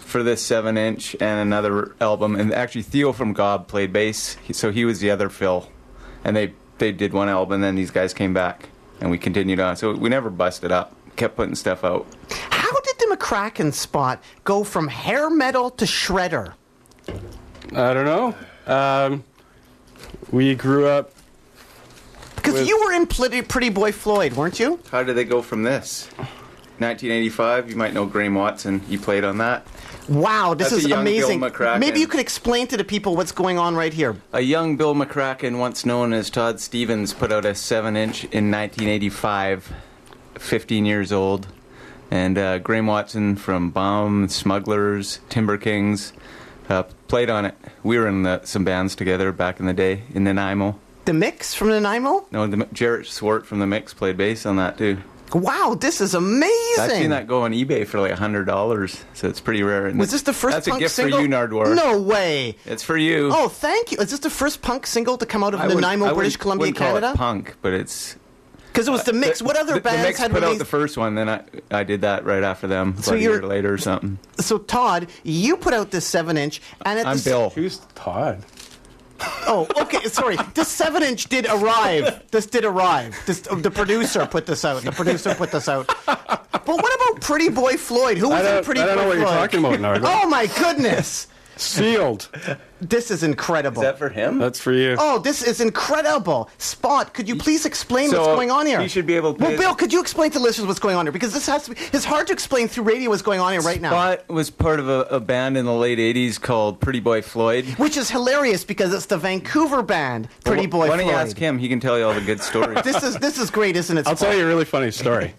for this 7 inch and another album. And actually, Theo from Gob played bass, so he was the other Phil. And they, they did one album, and then these guys came back, and we continued on. So we never busted up, kept putting stuff out. How did the McRackin spot go from hair metal to shredder? I don't know. Um, we grew up. Because you were in Pretty, Pretty Boy Floyd, weren't you? How did they go from this? 1985, you might know Graham Watson. You played on that. Wow, this That's is a young Bill amazing. Maybe you could explain to the people what's going on right here. A young Bill McRackin, once known as Todd Stevens, put out a 7 inch in 1985, 15 years old. And uh, Graham Watson from Bomb, Smugglers, Timber Kings uh, played on it. We were in the, some bands together back in the day in Nanaimo. The mix from Nanaimo? No, the, Jarrett Swart from the Mix played bass on that too. Wow, this is amazing. I've seen that go on eBay for like $100, so it's pretty rare. And Was this the first That's punk a gift single? for you, Nardwuar. No way. It's for you. Oh, thank you. Is this the first punk single to come out of I wouldn't- Nanaimo, I British wouldn't- Columbia, wouldn't call Canada? It punk, but it's Because it was the uh, mix. What other the, bands the mix had put out the first one, then I I did that right after them, So about a year later or something. so Todd, you put out this seven inch, and at I'm the, Bill. Who's Todd? Oh, okay. Sorry. This seven inch did arrive. This did arrive. This, uh, the producer put this out. The producer put this out. But what about Pretty Boy Floyd? Who was I in Pretty I don't Boy know what Floyd? you're talking about. Oh my goodness! Sealed. This is incredible. Is that for him? That's for you. Oh, this is incredible. Spot, could you please explain So, what's going on here? he should be able to Well, pay- Bill, could you explain to listeners what's going on here? Because this has to be, it's hard to explain through radio what's going on here right now. Spot was part of a, a band in the late '80s called Pretty Boy Floyd. Which is hilarious because it's the Vancouver band, Pretty Boy Why don't Floyd. you ask him? He can tell you all the good stories. This is this is great, isn't it? I'll tell you a really funny story.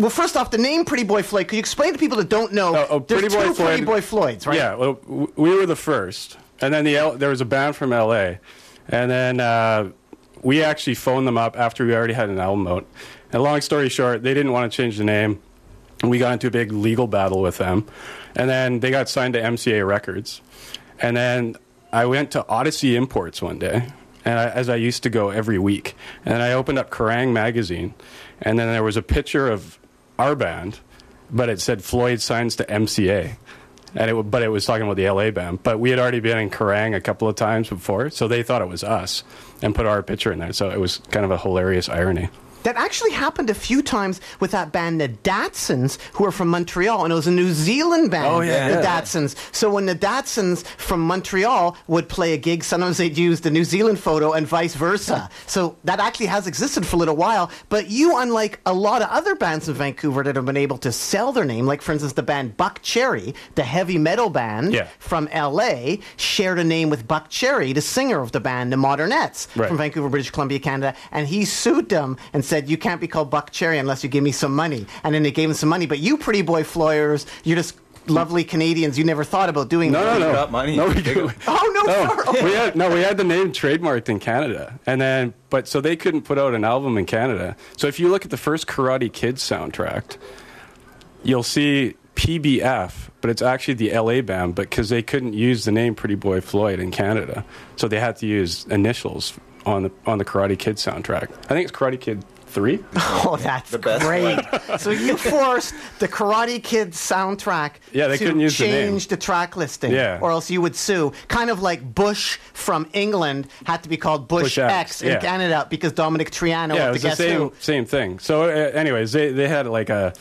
Well, first off, the name Pretty Boy Floyd. Could you explain to people that don't know? Oh, oh, there's Pretty Boy two Pretty Boy Floyds, right? Yeah, well, we were the first, and then the L- there was a band from L.A., and then uh, we actually phoned them up after we already had an album out. And long story short, they didn't want to change the name. We got into a big legal battle with them, and then they got signed to MCA Records. And then I went to Odyssey Imports one day, and I, as I used to go every week, and I opened up Kerrang magazine, and then there was a picture of our band, but it said Floyd signs to MCA. And it, but it was talking about the LA band. But we had already been in Kerrang a couple of times before, so they thought it was us and put our picture in there. So it was kind of a hilarious irony. That actually happened a few times with that band, the Datsuns, who are from Montreal, and it was a New Zealand band, Oh, yeah. the Yeah. Datsuns. So when the Datsuns from Montreal would play a gig, sometimes they'd use the New Zealand photo and vice versa. So that actually has existed for a little while. But you, unlike a lot of other bands in Vancouver that have been able to sell their name, like for instance the band Buckcherry, the heavy metal band Yeah. from LA, shared a name with Buck Cherry, the singer of the band, the Modernettes, Right. from Vancouver, British Columbia, Canada, and he sued them and said, "You can't be called Buck Cherry unless you give me some money." And then they gave him some money. But you, pretty boy Floyers, you're just lovely Canadians. You never thought about doing No, that. no, no. got money. No, we, Big- Oh no, no, sorry. we had no, we had the name trademarked in Canada, and then but so they couldn't put out an album in Canada. So if you look at the first Karate Kid soundtrack, you'll see PBF, but it's actually the LA band, but because they couldn't use the name Pretty Boy Floyd in Canada, so they had to use initials on the on the Karate Kid soundtrack. I think it's Karate Kid Three. Oh, that's The best great. so you forced the Karate Kid soundtrack Yeah, they to couldn't use the name. change the, track listing, Yeah. or else you would sue. Kind of like Bush from England had to be called Bush, Bush X, X, in yeah. Canada because Domenic Troiano yeah, it the was the same Who. same thing. So, uh, anyways, they they had like a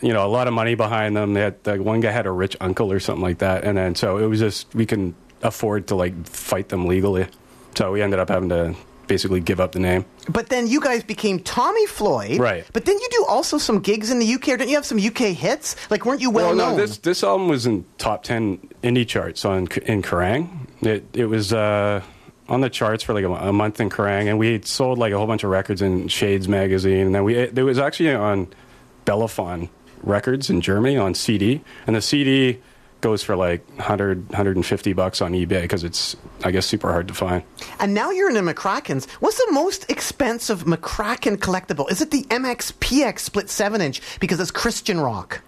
you know a lot of money behind them. They had like one guy had a rich uncle or something like that, and then so it was just we can afford to like fight them legally. So we ended up having to basically give up the name. But then you guys became Tommy Floyd, Right. But then you do also some gigs in the UK. Or didn't you have some UK hits? Like, weren't you well, Well, known? no, this this album was in top ten indie charts on in Kerrang. It it was. Uh, on the charts for like a, a month in Kerrang, and we sold like a whole bunch of records in Shades magazine, and then we it, was actually on Bellaphon Records in Germany on CD, and the CD goes for like 100 150 bucks on eBay because it's I guess super hard to find. and now you're in the McRackins. What's the most expensive McRackin collectible? Is it the MXPX split seven inch because it's Christian rock?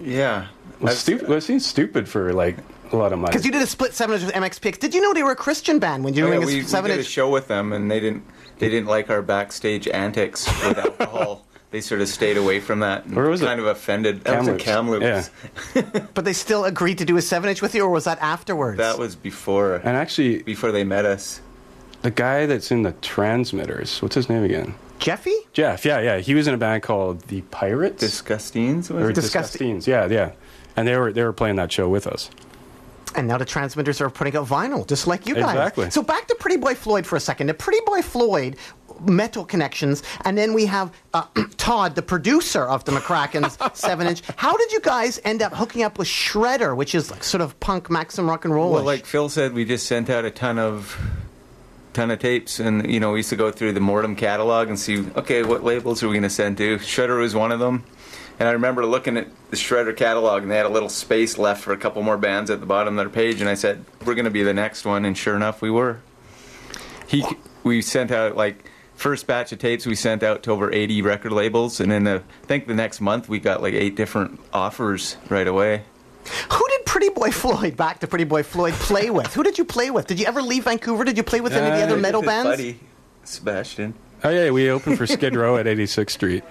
Yeah. Well, stupid. Well, it seems stupid for like a lot of money. Because you did a split seven inch with MXPX. Did you know they were a Christian band when you oh, were Oh, yeah, doing we, a we seven did a inch? show with them, and they didn't they didn't like our backstage antics with alcohol. They sort of stayed away from that. And Where was it? kind of offended. That was in Kamloops. Kamloops. But they still agreed to do a seven inch with you, or was that afterwards? That was before and actually, before they met us. the guy that's in the Transmitters, what's his name again? Jeffy. Jeff. Yeah, yeah. He was in a band called the Pirates. Disgustines was or it? Disgustines. Yeah, yeah. And they were they were playing that show with us. And now the transmitters are putting out vinyl, just like you guys. Exactly. So back to Pretty Boy Floyd for a second. The Pretty Boy Floyd metal connections, and then we have uh, Todd, the producer of the McRackins seven inch. How did you guys end up hooking up with Shredder, which is like sort of punk maximum rock and roll? Well, like Phil said, we just sent out a ton of ton of tapes, and you know we used to go through the Mortem catalog and see, okay, what labels are we going to send to? Shredder was one of them, and I remember looking at the Shredder catalog, and they had a little space left for a couple more bands at the bottom of their page, and I said, we're going to be the next one, and sure enough, we were. He, we sent out like first batch of tapes we sent out to over 80 record labels, and then the, I think the next month we got like eight different offers right away. Who did Pretty Boy Floyd, back to Pretty Boy Floyd, play with? Who did you play with? Did you ever leave Vancouver? Did you play with any of the Uh, other metal His bands? buddy, Sebastian. Oh yeah, we opened for Skid Row at 86th Street,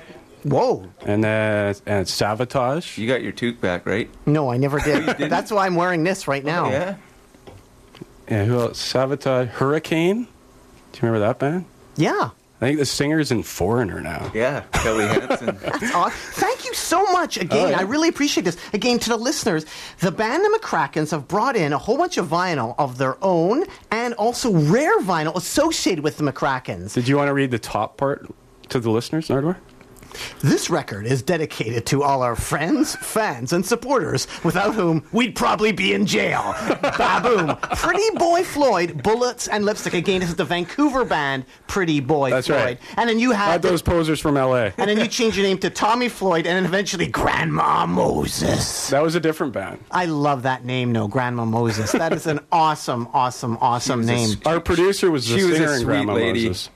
Whoa. and then and Savatage. You got your toque back, right? No, I never did. That's why I'm wearing this right now. Yeah. Yeah, who else? Savatage, Hurricane. Do you remember that band? Yeah. I think the singer's in Foreigner now. Yeah, Kelly Hansen. That's aw- Thank you so much. Again, Oh, yeah. I really appreciate this. Again, to the listeners, the band the McRackins have brought in a whole bunch of vinyl of their own and also rare vinyl associated with the McRackins. Did you want to read the top part to the listeners, Nardwuar? This record is dedicated to all our friends, fans, and supporters, without whom we'd probably be in jail. Baboom. Pretty Boy Floyd, Bullets and Lipstick. Again, this is the Vancouver band, Pretty Boy That's Floyd. right. And then you Not had. those posers from LA. and then you changed your name to Tommy Floyd, and then eventually Grandma Moses. That was a different band. I love that name, no, Grandma Moses. That is an awesome, awesome, awesome was a name. Our producer was the She was a singer in sweet Grandma lady. Moses.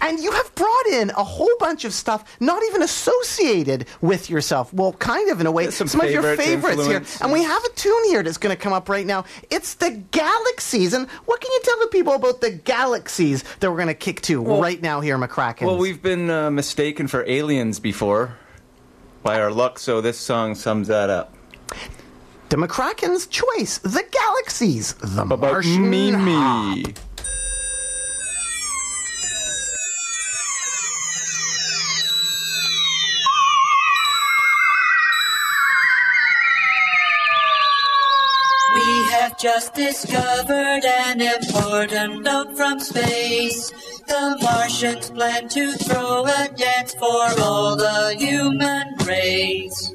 And you have brought in a whole bunch of stuff not even associated with yourself. Well, kind of in a way. Some of your favorites here. And we have a tune here that's going to come up right now. It's the Galaxies. And what can you tell the people about the Galaxies that we're going to kick to right now here, McRackin? Well, we've been uh, mistaken for aliens before by our luck, so this song sums that up. The McRackins choice, the Galaxies, the About Martian Mimi. We just discovered an important note from space. The Martians plan to throw a dance for all the human race.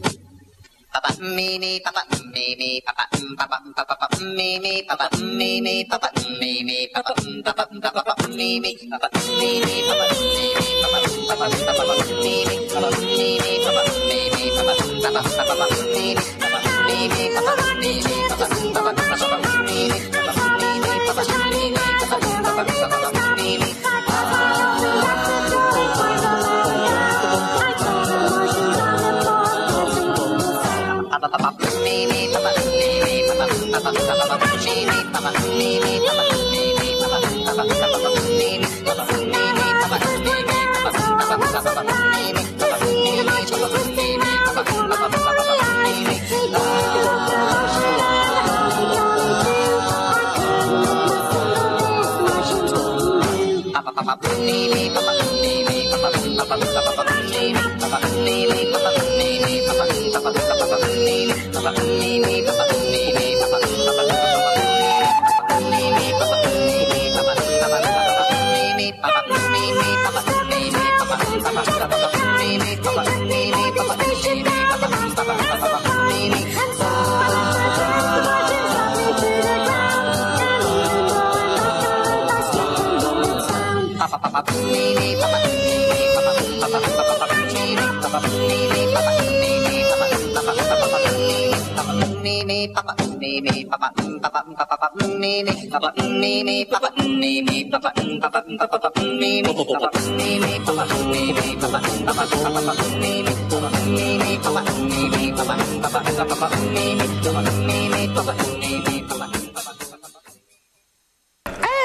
Papa Mimi, Papa Mimi, Papa Papa Papa Mimi, Papa Mimi, Papa Mimi, Papa Papa Papa Mimi, Papa Mimi, Papa Mimi, Papa Papa Papa Mimi, Papa Mimi, Papa Mimi, Papa Papa Papa Mimi, Papa Mimi, Papa Mimi, pa pa pa pa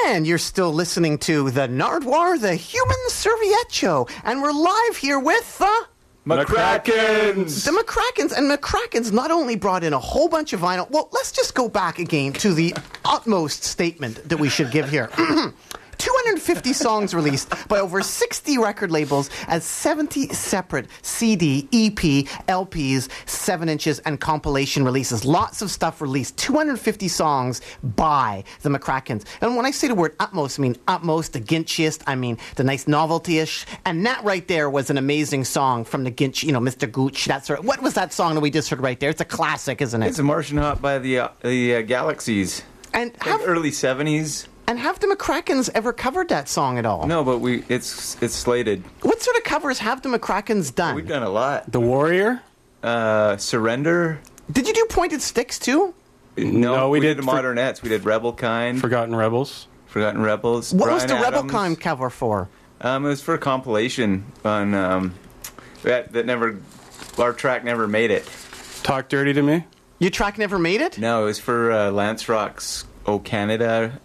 And you're still listening to the Nardwuar, the Human Serviette Show. And we're live here with the. McRackins! The McRackins and McRackins not only brought in a whole bunch of vinyl. Well, let's just go back again to the utmost statement that we should give here. 250 songs released by over 60 record labels as 70 separate CD, EP, LPs, 7 inches, and compilation releases. Lots of stuff released. 250 songs by the McRackins. And when I say the word utmost, I mean utmost, the Ginchiest, I mean the nice novelty ish. And that right there was an amazing song from the Ginch, you know, Mr. Gooch, that sort of. What was that song that we just heard right there? It's a classic, isn't it? It's a Martian Hop by the uh, the uh, Galaxies. And I think early '70s. And have the McRackins ever covered that song at all? No, but we it's it's slated. What sort of covers have the McRackins done? We've done a lot. The Warrior. Uh, Surrender. Did you do Pointed Sticks too? No, No, we we, did did, for- Modernettes. We did Rebel Kind. Forgotten Rebels. Forgotten Rebels. What was Bryan the Rebel Kind cover for? Um, it was for a compilation on um, that that never our track never made it. Talk dirty to me. Your track never made it? No, it was for uh, Lance Rock's "Oh Canada"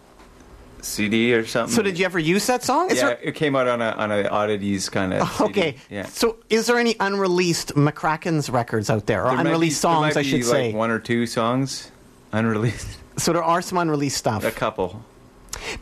CD or something. So did you ever use that song? Is yeah, there- it came out on a on a oddities kind of. Oh, okay. Yeah. So is there any unreleased McRackins records out there, or There unreleased be- songs, I should be, say? One or two songs unreleased. So there are some unreleased stuff. A couple.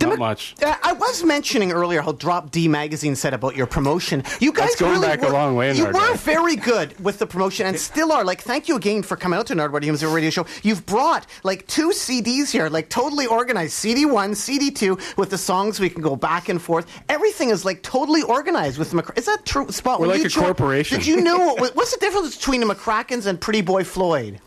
Not much. Uh, I was mentioning earlier how Drop D magazine said about your promotion. You guys That's going really back a long way in You were day. very good with the promotion and still are. Like, thank you again for coming out to Nardwuar Humes Radio Show. You've brought like two CDs here, like totally organized. CD one, CD two, with the songs we can go back and forth. Everything is like totally organized with. Mc- is that true? Spot. We're like you a joined- corporation. Did you know what, what's the difference between the McRackins and Pretty Boy Floyd?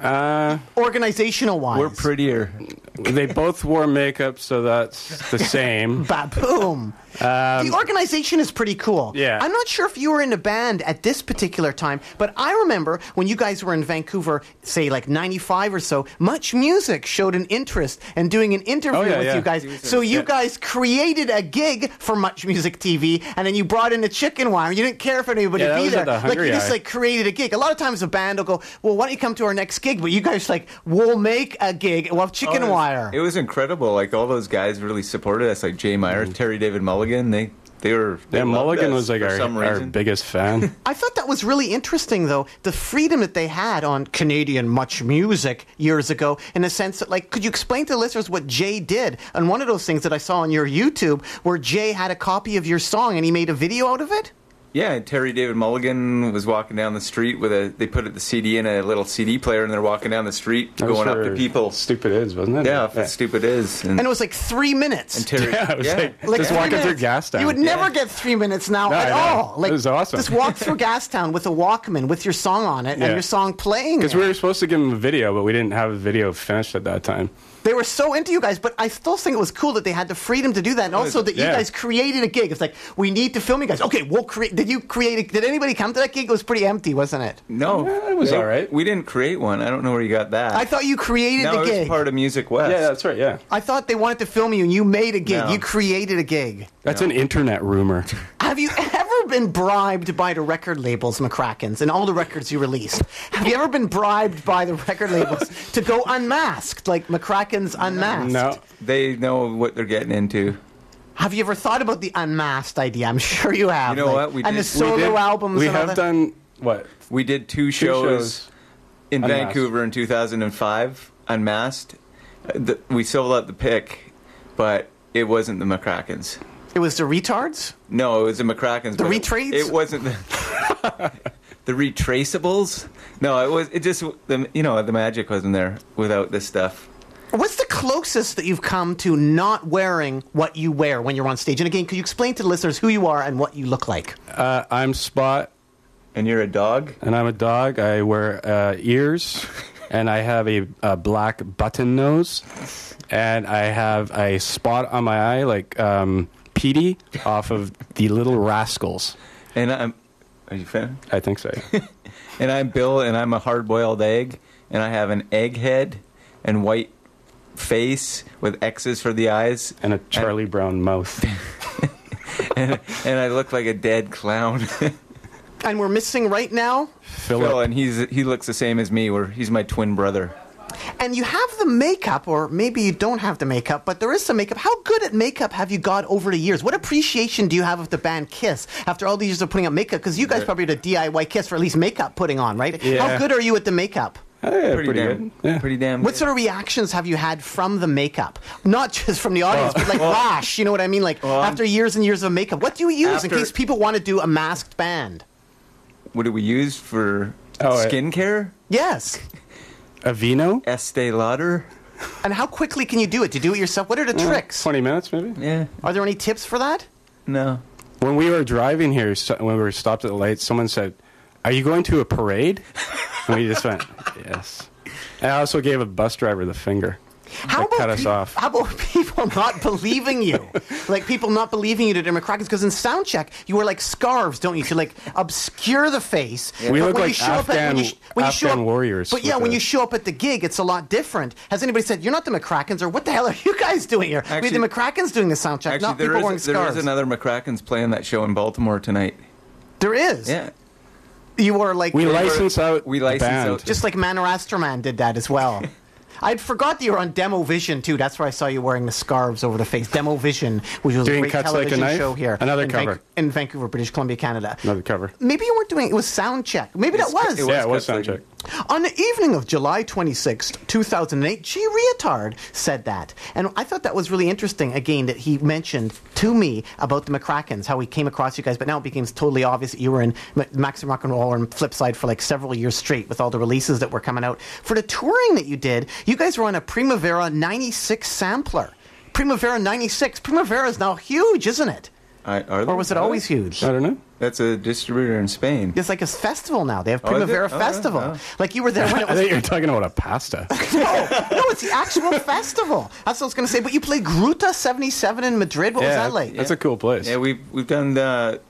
Uh, Organizational wise, We're prettier. they both wore makeup, so that's the same. Baboom. the organization is pretty cool. Um, Yeah. I'm not sure if you were in a band at this particular time, but I remember when you guys were in Vancouver, say like 95 or so, Much Music showed an interest in doing an interview Oh, yeah, with yeah. you guys. So you Yeah. guys created a gig for Much Music TV, and then you brought in a chicken wire. You didn't care if anybody would be there. the like you just like created a gig. A lot of times a band will go, "Well, why don't you come to our next gig?" But you guys like, "We'll make a gig. We'll have chicken Oh, it was- wire." It was incredible. Like all those guys really supported us. Like Jay Meyer, mm-hmm. Terry David Mulligan. They they were. They Yeah, Mulligan was like our, our biggest fan. I thought that was really interesting, though, the freedom that they had on Canadian Much Music years ago, in the sense that, like, could you explain to the listeners what Jay did? And one of those things that I saw on your YouTube, where Jay had a copy of your song and he made a video out of it? Yeah, Terry David Mulligan was walking down the street with a. They put the CD in a little CD player, and they're walking down the street, That was going up to people. Stupid is, wasn't it? Yeah, if it's stupid is. And, And it was like three minutes. and Terry, Yeah, it was like, Like just three walking through minutes. gas You would town. never get three minutes now No, at all. Like, It was awesome. Just walk through Gastown with a Walkman with your song on it and your song playing. Because we were supposed to give him a video, but we didn't have a video finished at that time. They were so into you guys, but I still think it was cool that they had the freedom to do that, and oh, also that you guys created a gig. It's like we need to film you guys. Okay, we'll create. Did you create? A, did anybody come to that gig? It was pretty empty, wasn't it? no, Yeah, it was They- all right. We didn't create one. I don't know where you got that. I thought you created no, the it was gig. part of Music West. Yeah, that's right. Yeah, I thought they wanted to film you, and you made a gig. No. You created a gig. that's an internet rumor. Have you ever been bribed by the record labels, McRackins, and all the records you released? Have you ever been bribed by the record labels to go unmasked, like McRackins Unmasked? no, They know what they're getting into. Have you ever thought about the unmasked idea? I'm sure you have. You know like- what? We and did- the we solo did- albums. we and have that? done what? We did two shows, shows in unmasked. Vancouver in 2005, unmasked. Uh, the- We sold out the pick, but it wasn't the McRackins. It was the retards. No, it was the McRackins. The but it- retrades? It, wasn't the, the retraceables. No, it was. It just the you know the magic wasn't there without this stuff. What's the closest that you've come to not wearing what you wear when you're on stage? And again, could you explain to the listeners who you are and what you look like? Uh, I'm Spot, And you're a dog. and I'm a dog. I wear uh, ears, and I have a, a black button nose, and I have a spot on my eye like um, Petey off of the Little Rascals. And I'm. Are you fan? I think so. And I'm Bill, and I'm a hard-boiled egg, and I have an egg head and white face with X's for the eyes, And a Charlie Brown mouth. and, and I look like a dead clown. And we're missing right now. Phil, and he's he looks the same as me. Where he's my twin brother. And you have the makeup, or maybe you don't have the makeup, but there is some makeup. How good at makeup have you got over the years? What appreciation do you have of the band Kiss after all these years of putting up makeup? Because you guys probably did a DIY Kiss for at least makeup putting on, right? Yeah. How good are you at the makeup? Oh, yeah, Pretty, pretty, damn, good. Yeah. pretty damn. What good. sort of reactions have you had from the makeup? Not just from the audience, but like rash, you know what I mean? Like Well, after years and years of makeup, what do you use in case people want to do a masked band? What do we use for Oh, it- skincare? Yes. Aveeno? Estee Lauder. And how quickly can you do it? To do it yourself? What are the tricks? 20 minutes, maybe? Yeah. Are there any tips for that? No. When we were driving here, so- when we were stopped at the lights, someone said, Are you going to a parade? And we just went, Yes. And I also gave a bus driver the finger. How That cut us peop- off. How about people not believing you? like people not believing you to do McRackins? Because in soundcheck, you wear like scarves, don't you, to like obscure the face. We But look like you show at- when Afghan- you sh- when you Afghan up- warriors But yeah, when a- you show up at the gig, it's a lot different. Has anybody said you're not the McRackins, or what the hell are you guys doing here? Actually- Maybe the McRackins doing the soundcheck, Actually, not there people is, there scarves. is another McRackins playing that show in Baltimore tonight. there is. Yeah. You are like We license out we license band. out- just like Man or Astro-man did that as well. I'd forgot that you were on Demo Vision too. That's where I saw you wearing the scarves over the face. Demo Vision, which was Doing a great Cuts Like a television Knife? show here. Another in cover. in Vancouver, British Columbia, Canada. Another cover. Maybe you weren't doing it was sound check. Maybe that was. it yeah, it was sound check. On the evening of July 26th, 2008, Jay Reatard said that. And I thought that was really interesting, again, that he mentioned to me about the McRackins, how he came across you guys, but now it became totally obvious that you were in Ma- Maximum Rock and Roll and Flipside for like several years straight with all the releases that were coming out. For the touring that you did, you guys were on a Primavera 96 sampler. Primavera 96. Primavera is now huge, isn't it? I, are Or was it always huge? I don't know. That's a distributor in Spain. It's like a festival now. They have Oh, is it? Primavera Oh, yeah. Festival. Oh. Like you were there when it was. I was think you're talking about a pasta. no, no, it's the actual festival. That's what I was going to say. But you played Gruta 77 in Madrid. What was that like? That's a cool place. Yeah, we've we've done the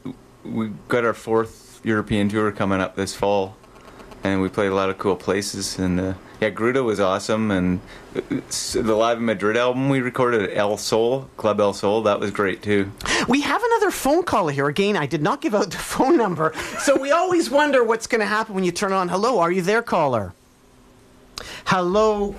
we've got our fourth European tour coming up this fall, and we played a lot of cool places. And uh, yeah, Gruta was awesome, and uh, the Live in Madrid album we recorded at El Sol Club El Sol that was great too. We have another phone caller here. Again, I did not give out the phone number. So we always wonder what's going to happen when you turn on. Hello, are you there, caller? Hello?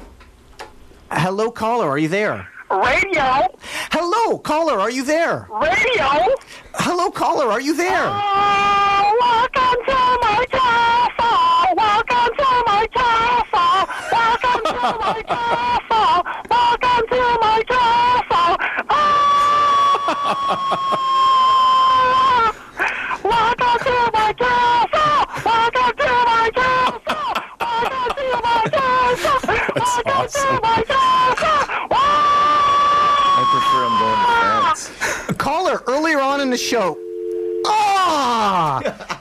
Hello, caller, are you there? Radio. Hello, caller, are you there? Radio. Hello, caller, are you there? Oh, welcome to my telephone. My telephone. Welcome to my telephone. Oh, ah! welcome to my telephone. Ah! Welcome to my telephone. Welcome to my telephone. Welcome to my telephone. I prefer I'm going to ah! France. Caller, earlier on in the show.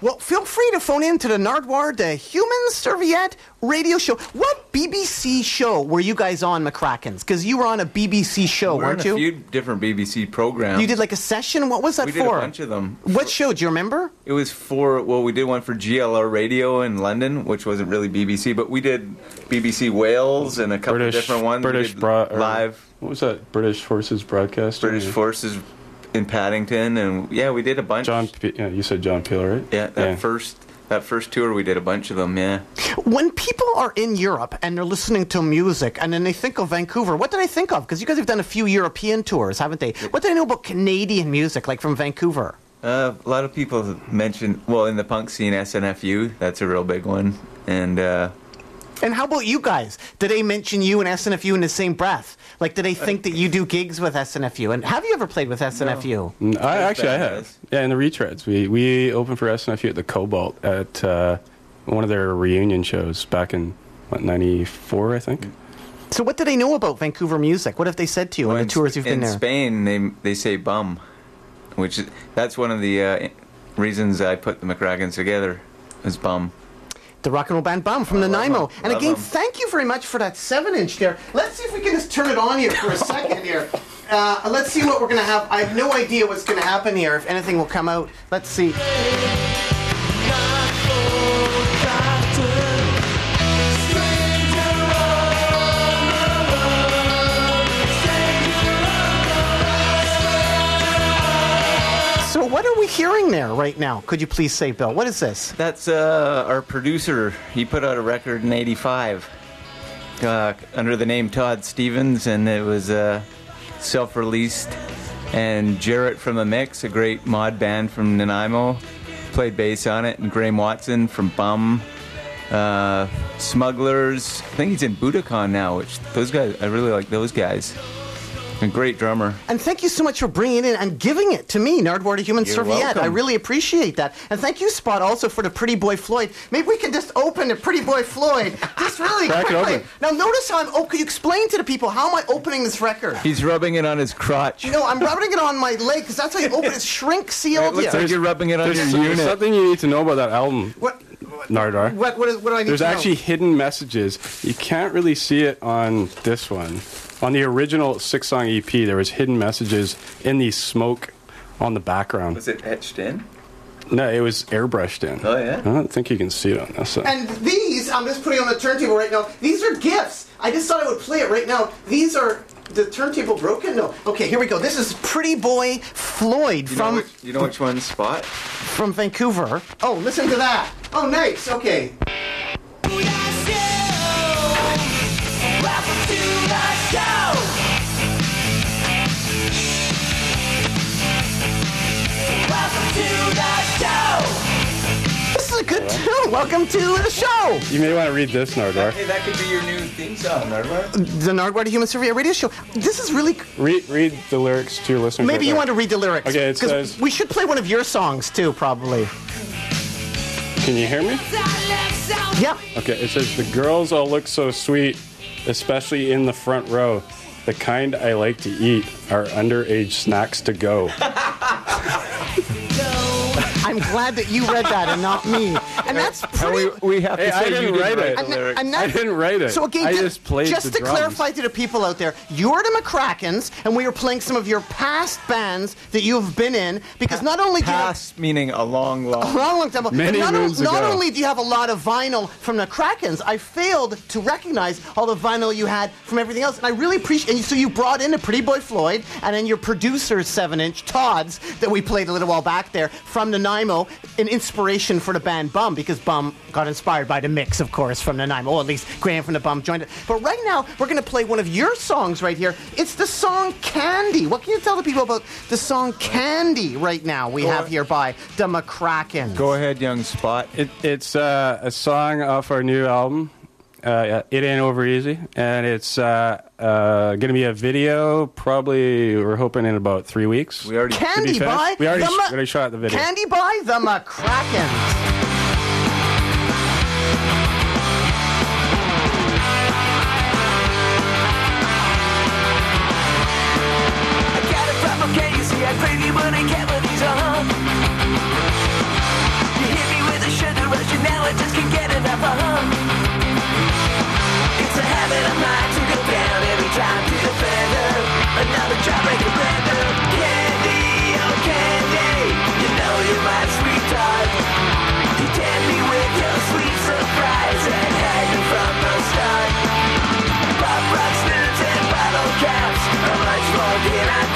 Well, feel free to phone in to the Nardwuar, the Human Serviette radio show. What BBC show were you guys on, McRackins? Because you were on a BBC show, We're weren't in a you? few different BBC programs. You did like a session? What was that we did for? a bunch of them. What show? Do you remember? It was for well, we did one for GLR Radio in London, which wasn't really BBC, but we did BBC Wales and a couple British, of different ones. We British did broad, live What was that? British Forces broadcast. British Forces in Paddington, and yeah, we did a bunch. John, P- yeah, you said John Peel, right? Yeah, that Yeah. first that first tour we did a bunch of them. Yeah, When people are in Europe and they're listening to music and then they think of Vancouver, what do they think of? Because you guys have done a few European tours, haven't they? What do they know about Canadian music, like from Vancouver? uh, a lot of people have mentioned well in the punk scene SNFU. That's a real big one, and uh, And how about you guys? Did they mention you and SNFU in the same breath? Like, do they think that you do gigs with SNFU? And have you ever played with SNFU? Mm, I actually I have. Yeah, in the retreads, we we opened for SNFU at the Cobalt at uh, one of their reunion shows back in what '94, I think. So, what do they know about Vancouver music? What have they said to you on the tours you've in been there? In Spain they they say bum, which that's one of the uh, reasons I put the McRackins together. Is bum. The rock and roll band Bum from the Nanaimo. And again, thank you very much for that seven inch there. Let's see if we can just turn it on here for a second here. Uh, let's see what we're going to have. I have no idea what's going to happen here, if anything will come out. Let's see. Hearing there right now? Could you please say, Bill? What is this? That's uh, our producer. He put out a record in '85 uh, under the name Todd Stevens, and it was uh, self-released. And Jarrett from the Mix, a great mod band from Nanaimo, played bass on it. And Graham Watson from Bum, uh, Smugglers. I think he's in Budokan now. Which those guys, I really like those guys. A great drummer. And thank you so much for bringing it in and giving it to me, Nardwuar to Human You're Serviette. welcome. I really appreciate that. And thank you, Spot, also for the Pretty Boy Floyd. Maybe we can just open the Pretty Boy Floyd just really Crack it quickly. open. Now, notice how I'm. Oh, could you explain to the people how am I opening this record? He's rubbing it on his crotch. You know, I'm rubbing it on my leg because that's how you open it. Shrink sealed. looks yeah. like you're rubbing it on There's, your there's unit. something you need to know about that album, What? Nardwuar. What? What, is, what do I need There's to know? actually hidden messages. You can't really see it on this one. On the original six song EP, there was hidden messages in the smoke on the background. Was it etched in? No, it was airbrushed in. Oh, yeah? I don't think you can see it on this. side. And these, I'm just putting on the turntable right now. These are gifts. I just thought I would play it right now. These are the turntable broken. No. Okay, here we go. This is Pretty Boy Floyd You know, from which, you know which one Spot? from Vancouver. Oh, listen to that. Oh, nice. Okay. Good tune. welcome to the show. You may want to read this, Nardwuar. Hey, that could be your new theme song, Nardwuar. The Nardwuar to Human Serviette Radio Show. This is really. Read, read the lyrics to your listeners. Maybe out you there. want to read the lyrics. Okay, it says- we should play one of your songs too, probably. Can you hear me? Yeah. Okay, it says the girls all look so sweet, especially in the front row. The kind I like to eat are underage snacks to go. I'm glad that you read that and not me. And that's pretty. we have to Hey, I didn't write it. And, lyrics. and I didn't write it. So again, I ju- just played just the to drums. clarify to the people out there, you're the McRackins, and we are playing some of your past bands that you've been in. Because not only do you have Past meaning a long, long. a long, long time ago, Many but not, moons not ago. only do you have a lot of vinyl from the Krakens, I failed to recognize all the vinyl you had from everything else, and I really appreciate. And so you brought in a Pretty Boy Floyd, and then your producer's seven-inch Todd's that we played a little while back there from Nanaimo, an inspiration for the band Bum because Bum got inspired by the mix, of course, from Nanaimo. Or at least Graham from the Bum joined it. But right now we're going to play one of your songs right here. It's the song Candy. What can you tell the people about the song Candy right now? We have here by the McRackins. Go ahead, young Spot. It, it's uh, a song off our new album. Uh, it ain't over easy, and it's uh, uh, going to be a video. Probably we're hoping in about three weeks. We already. to be Candy finished. by We already, the sh- Ma- already shot the video. Candy by the McRackins.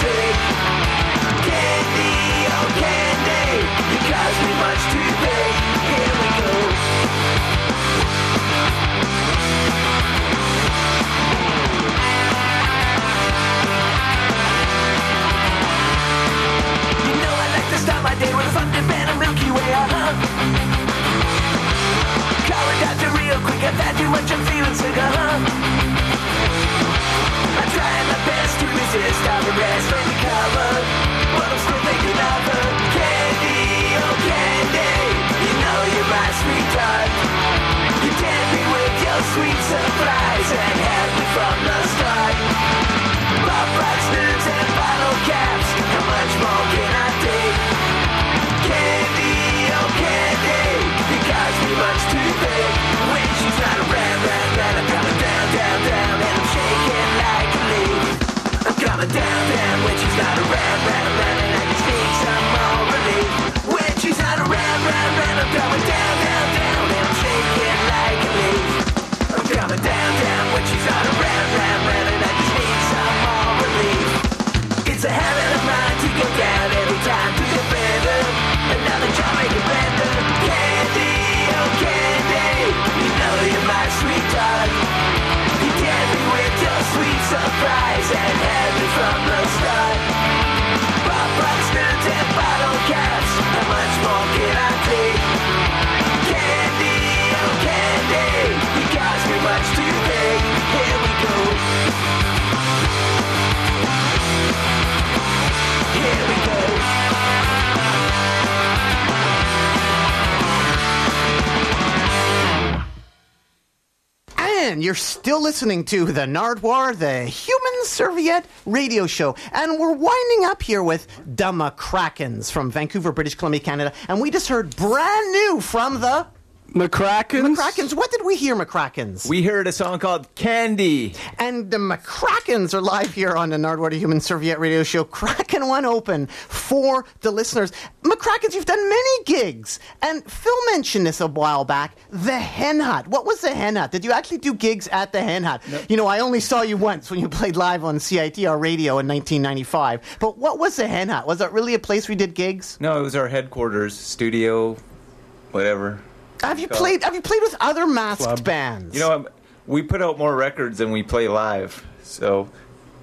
Can Candy, oh candy, me much. Here we go. You know I like to start my day with a of Milky Way, uh-huh. Call it doctor real quick, I've had too much, I'm feeling sick, uh-huh. Surprise had And you're still listening to the Nardwuar, the Human Serviette radio show. And we're winding up here with the Krakens from Vancouver, British Columbia, Canada. And we just heard brand new from the McRackins. McRackins. What did we hear, McRackins? We heard a song called Candy. And the McRackins are live here on the Nardwuar the Human Serviette radio show, cracking one open for the listeners. McRackins, you've done many gigs. And Phil mentioned this a while back, the Hen Hut. What was the Hen Hut? Did you actually do gigs at the Hen Hut? You know, I only saw you once when you played live on CITR radio in 1995. But what was the Hen Hut? Was that really a place we did gigs? No, it was our headquarters, studio, whatever. Have you So- played have you played with other masked Club. bands? You know, um, we put out more records than we play live. So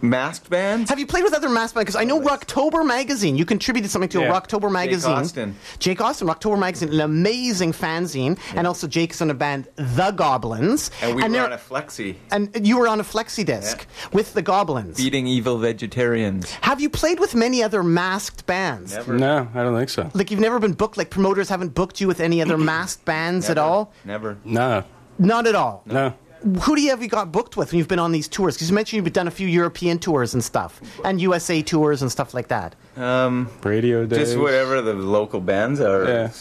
masked bands. Have you played with other masked bands? Because I know Rocktober magazine. You contributed something to Yeah. a Rocktober Jake magazine. Austin. Jake Austin, Rocktober magazine, an amazing fanzine, and also Jake's on a band, The Goblins. And we were they're- on a flexi, and you were on a flexi disc with the Goblins. beating evil vegetarians. Have you played with many other masked bands? Never. No, I don't think so. Like you've never been booked. Like promoters haven't booked you with any other masked bands at all. Never. No, Not at all. no. Who do you have you got booked with when you've been on these tours? Because you mentioned you've done a few European tours and stuff, and USA tours and stuff like that. Um, Radio days. just whatever the local bands are. Yeah.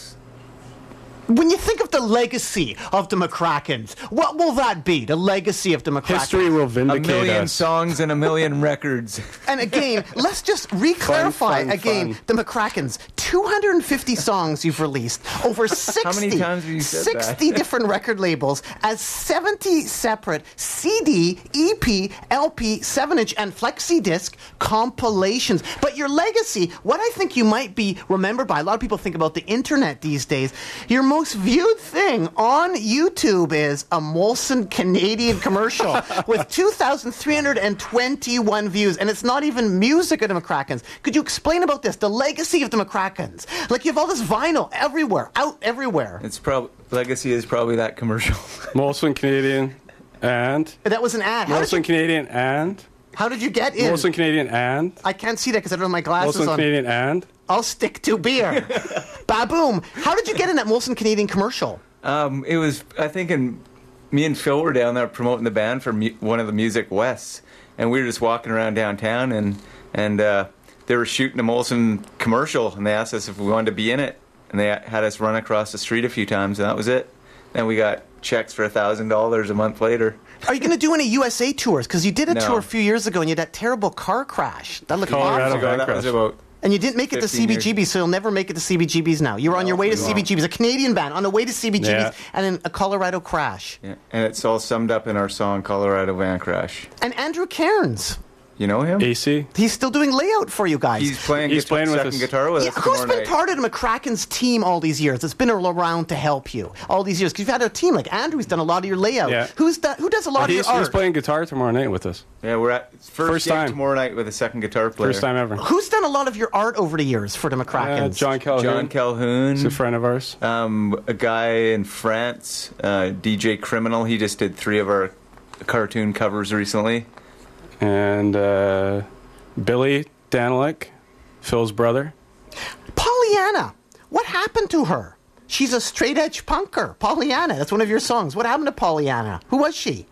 When you think of the legacy of the McRackins, what will that be? The legacy of the McRackins. History will vindicate A million us. songs and a million records. And again, let's just re-clarify Fun, fun, again fun. the McRackins. 250 songs you've released, over 60, many times have you said that? 60 different record labels, as 70 separate CD, EP, LP, 7-inch, and flexi disc compilations. But your legacy, what I think you might be remembered by, a lot of people think about the internet these days. Your most viewed thing on YouTube is a Molson Canadian commercial with 2,321 views, and it's not even music of the McRackins. Could you explain about this, the legacy of the McRackins? Like you have all this vinyl everywhere, out everywhere. It's probably legacy is probably that commercial. Molson Canadian and That was an ad. How Molson you, Canadian and how did you get in? Molson Canadian and I can't see that because I don't have my glasses Molson on. Canadian and I'll stick to beer. Baboom. How did you get in that Molson Canadian commercial? Um, it was I think in me and Phil were down there promoting the band for mu- one of the Music Wests, and we were just walking around downtown, and and uh, they were shooting a Molson commercial, and they asked us if we wanted to be in it, and they had us run across the street a few times, and that was it. Then we got checks for a thousand dollars a month later. Are you going to do any USA tours? Because you did a No. tour a few years ago and you had that terrible car crash. That looked Colorado awful. So that Crash. was about And you didn't make it to 15 years. CBGB, so you'll never make it to CBGBs now. You're on your way to. CBGBs, a Canadian band on the way to CBGBs, Yeah. and then a Colorado crash. yeah, and it's all summed up in our song "Colorado Van Crash." And Andrew Cairns, You know him? AC. he's still doing layout for you guys. He's playing. He's guitar, playing with second us. guitar with Yeah, us who's tomorrow been night. part of the McRackins team all these years? It's been around to help you all these years. Because you've had a team like Andrew's done a lot of your layout. Yeah. Who's done, who does a lot He's, of your he's art? playing guitar tomorrow night with us. Yeah, we're at first, First time. tomorrow night with a second guitar player. First time ever. Who's done a lot of your art over the years for the Uh, McRackins? John Calhoun. John Calhoun. He's a friend of ours. Um, a guy in France, uh, DJ Criminal. He just did three of our cartoon covers recently. And uh, Billy Danilek, Phil's brother. Pollyanna. What happened to her? She's a straight edge punker. Pollyanna. That's one of your songs. What happened to Pollyanna? Who was she?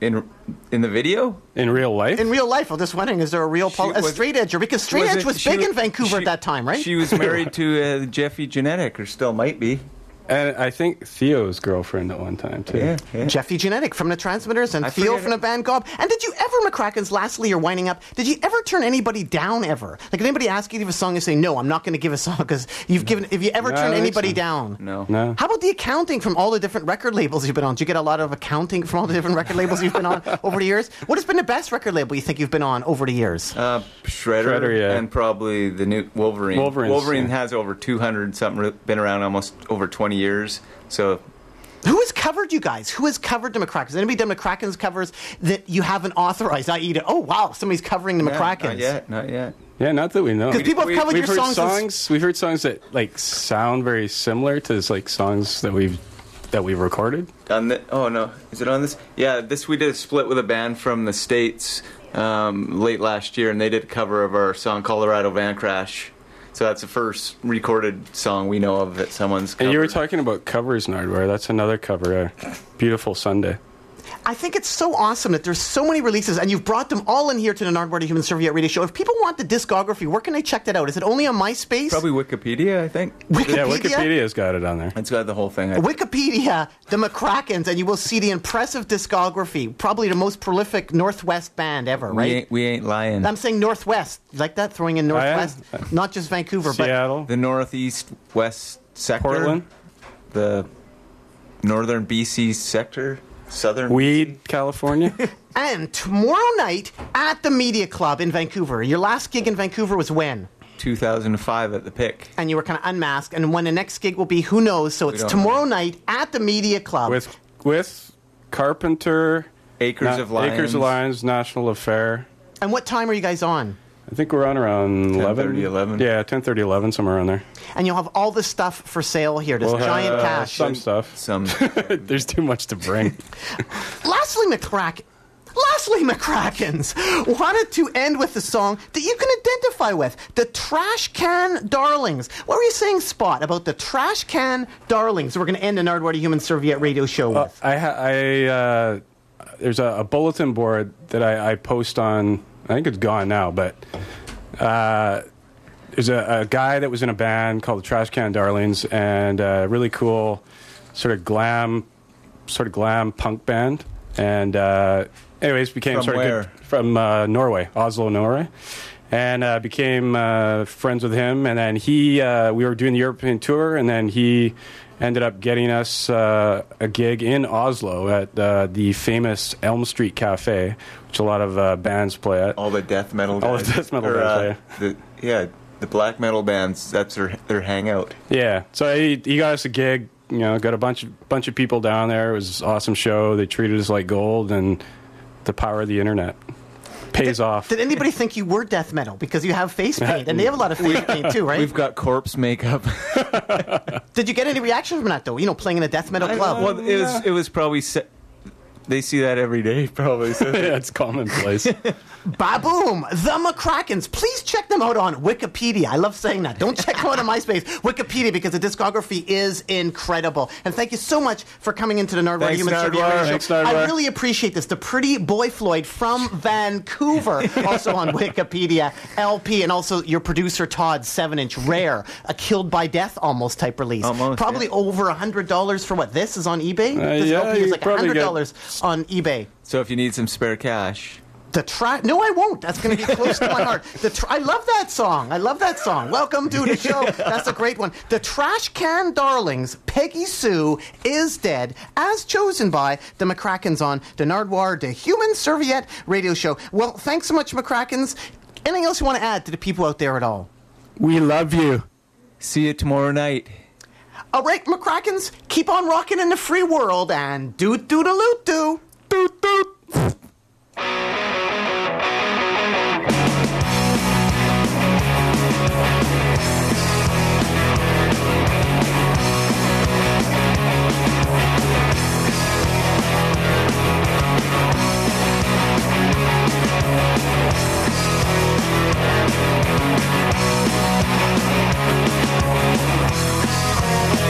In in the video, In real life? In real life, I'm just wondering, is there a real Pol- a was- straight edger? Because straight Was edge was big wa- in Vancouver she- at that time, right? She was married to uh, Jeffy Genetic, or still might be. And I think Theo's girlfriend at one time, too. Yeah, yeah. Jeffy Genetic from the Transmitters and I Theo from the band Gob. And did you ever, McRackins, lastly, you're winding up, did you ever turn anybody down ever? Like, did anybody ask you to give a song and say, no, I'm not going to give a song because you've given, if you ever No, I turn anybody so. down? No. No. How about the accounting from all the different record labels you've been on? Do you get a lot of accounting from all the different record labels you've been on over the years? What has been the best record label you think you've been on over the years? Uh, Shredder, Shredder, yeah. and probably the new Wolverine. Wolverine's, Wolverine yeah. has over 200 something, been around almost over 20 years. So Who has covered you guys? Who has covered the McRackins? Has anybody done McRackins covers that you haven't authorized? I.e., to, oh wow, somebody's covering the yeah, McRackins. not yet, not yet. Yeah, not that we know. 'Cause people have covered we've your heard songs. as- songs. We've heard songs that like sound very similar to like songs that we've that we've recorded. On the, oh no, is it on this? Yeah, this we did a split with a band from the states um, late last year, and they did a cover of our song "Colorado Van Crash." So that's the first recorded song we know of that someone's. Covered. And you were talking about covers, Nardwuar. That's another cover. Uh, Beautiful Sunday. I think it's so awesome that there's so many releases, and you've brought them all in here to the Nardwuar the Human Serviette Radio Show. If people want the discography, where can they check that out? Is it only on MySpace? Probably Wikipedia, I think. Wikipedia. Yeah, Wikipedia's got it on there. It's got the whole thing. I Wikipedia, the McRackins, and you will see the impressive discography. Probably the most prolific Northwest band ever, we, right? ain't, we ain't lying. I'm saying Northwest. You like that? Throwing in Oh, yeah? Northwest? Not just Vancouver, but Seattle, the northeast west sector. Portland, The northern BC sector. Southern. Weed, California. And tomorrow night at the Media Club in Vancouver. Your last gig in Vancouver was when? 2005 at the Pick. And you were kind of unmasked. And when the next gig will be, who knows? So it's don't tomorrow night at the Media Club. with with Carpenter, Acres Na- of Lions. Acres of Lions, National Affair. And what time are you guys on? I think we're on around 11. 10:30, 11. Yeah, 10:30, 11, somewhere around there. And you'll have all the stuff for sale here. This We'll giant have cache. Some stuff. Some. There's too much to bring. Lastly, McRackin. Lastly, McRackins wanted to end with a song that you can identify with the Trash Can Darlings. What were you saying, Spot, about the Trash Can Darlings? We're going to end the Nardwuar Human Serviette radio show Uh, with. I, ha- I uh, there's a, a bulletin board that I, I post on. I think it's gone now, but uh, there's a, a guy that was in a band called the Trash Can Darlings, and a really cool sort of glam, sort of glam punk band. And uh, anyways, became From sort of good from uh, Norway, Oslo, Norway. And uh, became uh, friends with him, and then he, uh, we were doing the European tour, and then he ended up getting us uh, a gig in Oslo at uh, the famous Elm Street Cafe, which a lot of uh, bands play at. All the death metal Guys, All the death metal Or, bands, uh, the, yeah, the black metal bands, that's their, their hangout. Yeah, so he, he got us a gig. You know, got a bunch of bunch of people down there. It was an awesome show. They treated us like gold, and the power of the internet pays off. Did anybody think you were death metal because you have face paint and they have a lot of face paint too, right? We've got corpse makeup. Did you get any reaction from that though? You know, playing in a death metal club. well, it was it was probably se- they see that every day, probably. So. yeah, it's commonplace. Baboom! The McRackins. Please check them out on Wikipedia. I love saying that. Don't check them out on MySpace. Wikipedia because the discography is incredible. And thank you so much for coming into the Nardwuar Thanks, Human Serviette Nardwuar. Radio Show. Thanks, Nardwuar. I really appreciate this. The Pretty Boy Floyd from Vancouver, also on Wikipedia, LP, and also your producer Todd, 7 inch rare, a killed by death almost type release. Almost, Probably yeah. over $100 for what? This is on eBay? Uh, this yeah, LP is you like probably get- $100 on eBay. So if you need some spare cash, The trash? No, I won't. That's going to be close to my heart. The tr- I love that song. I love that song. Welcome to the show. That's a great one. The Trash Can Darlings, Peggy Sue is dead, as chosen by the McRackins on the Nardwuar, the Human Serviette Radio Show. Well, thanks so much, McRackins. Anything else you want to add to the people out there at all? we love you. See you tomorrow night. All right, McRackins, keep on rocking in the free world and doot doot a loot doo. Doot doot.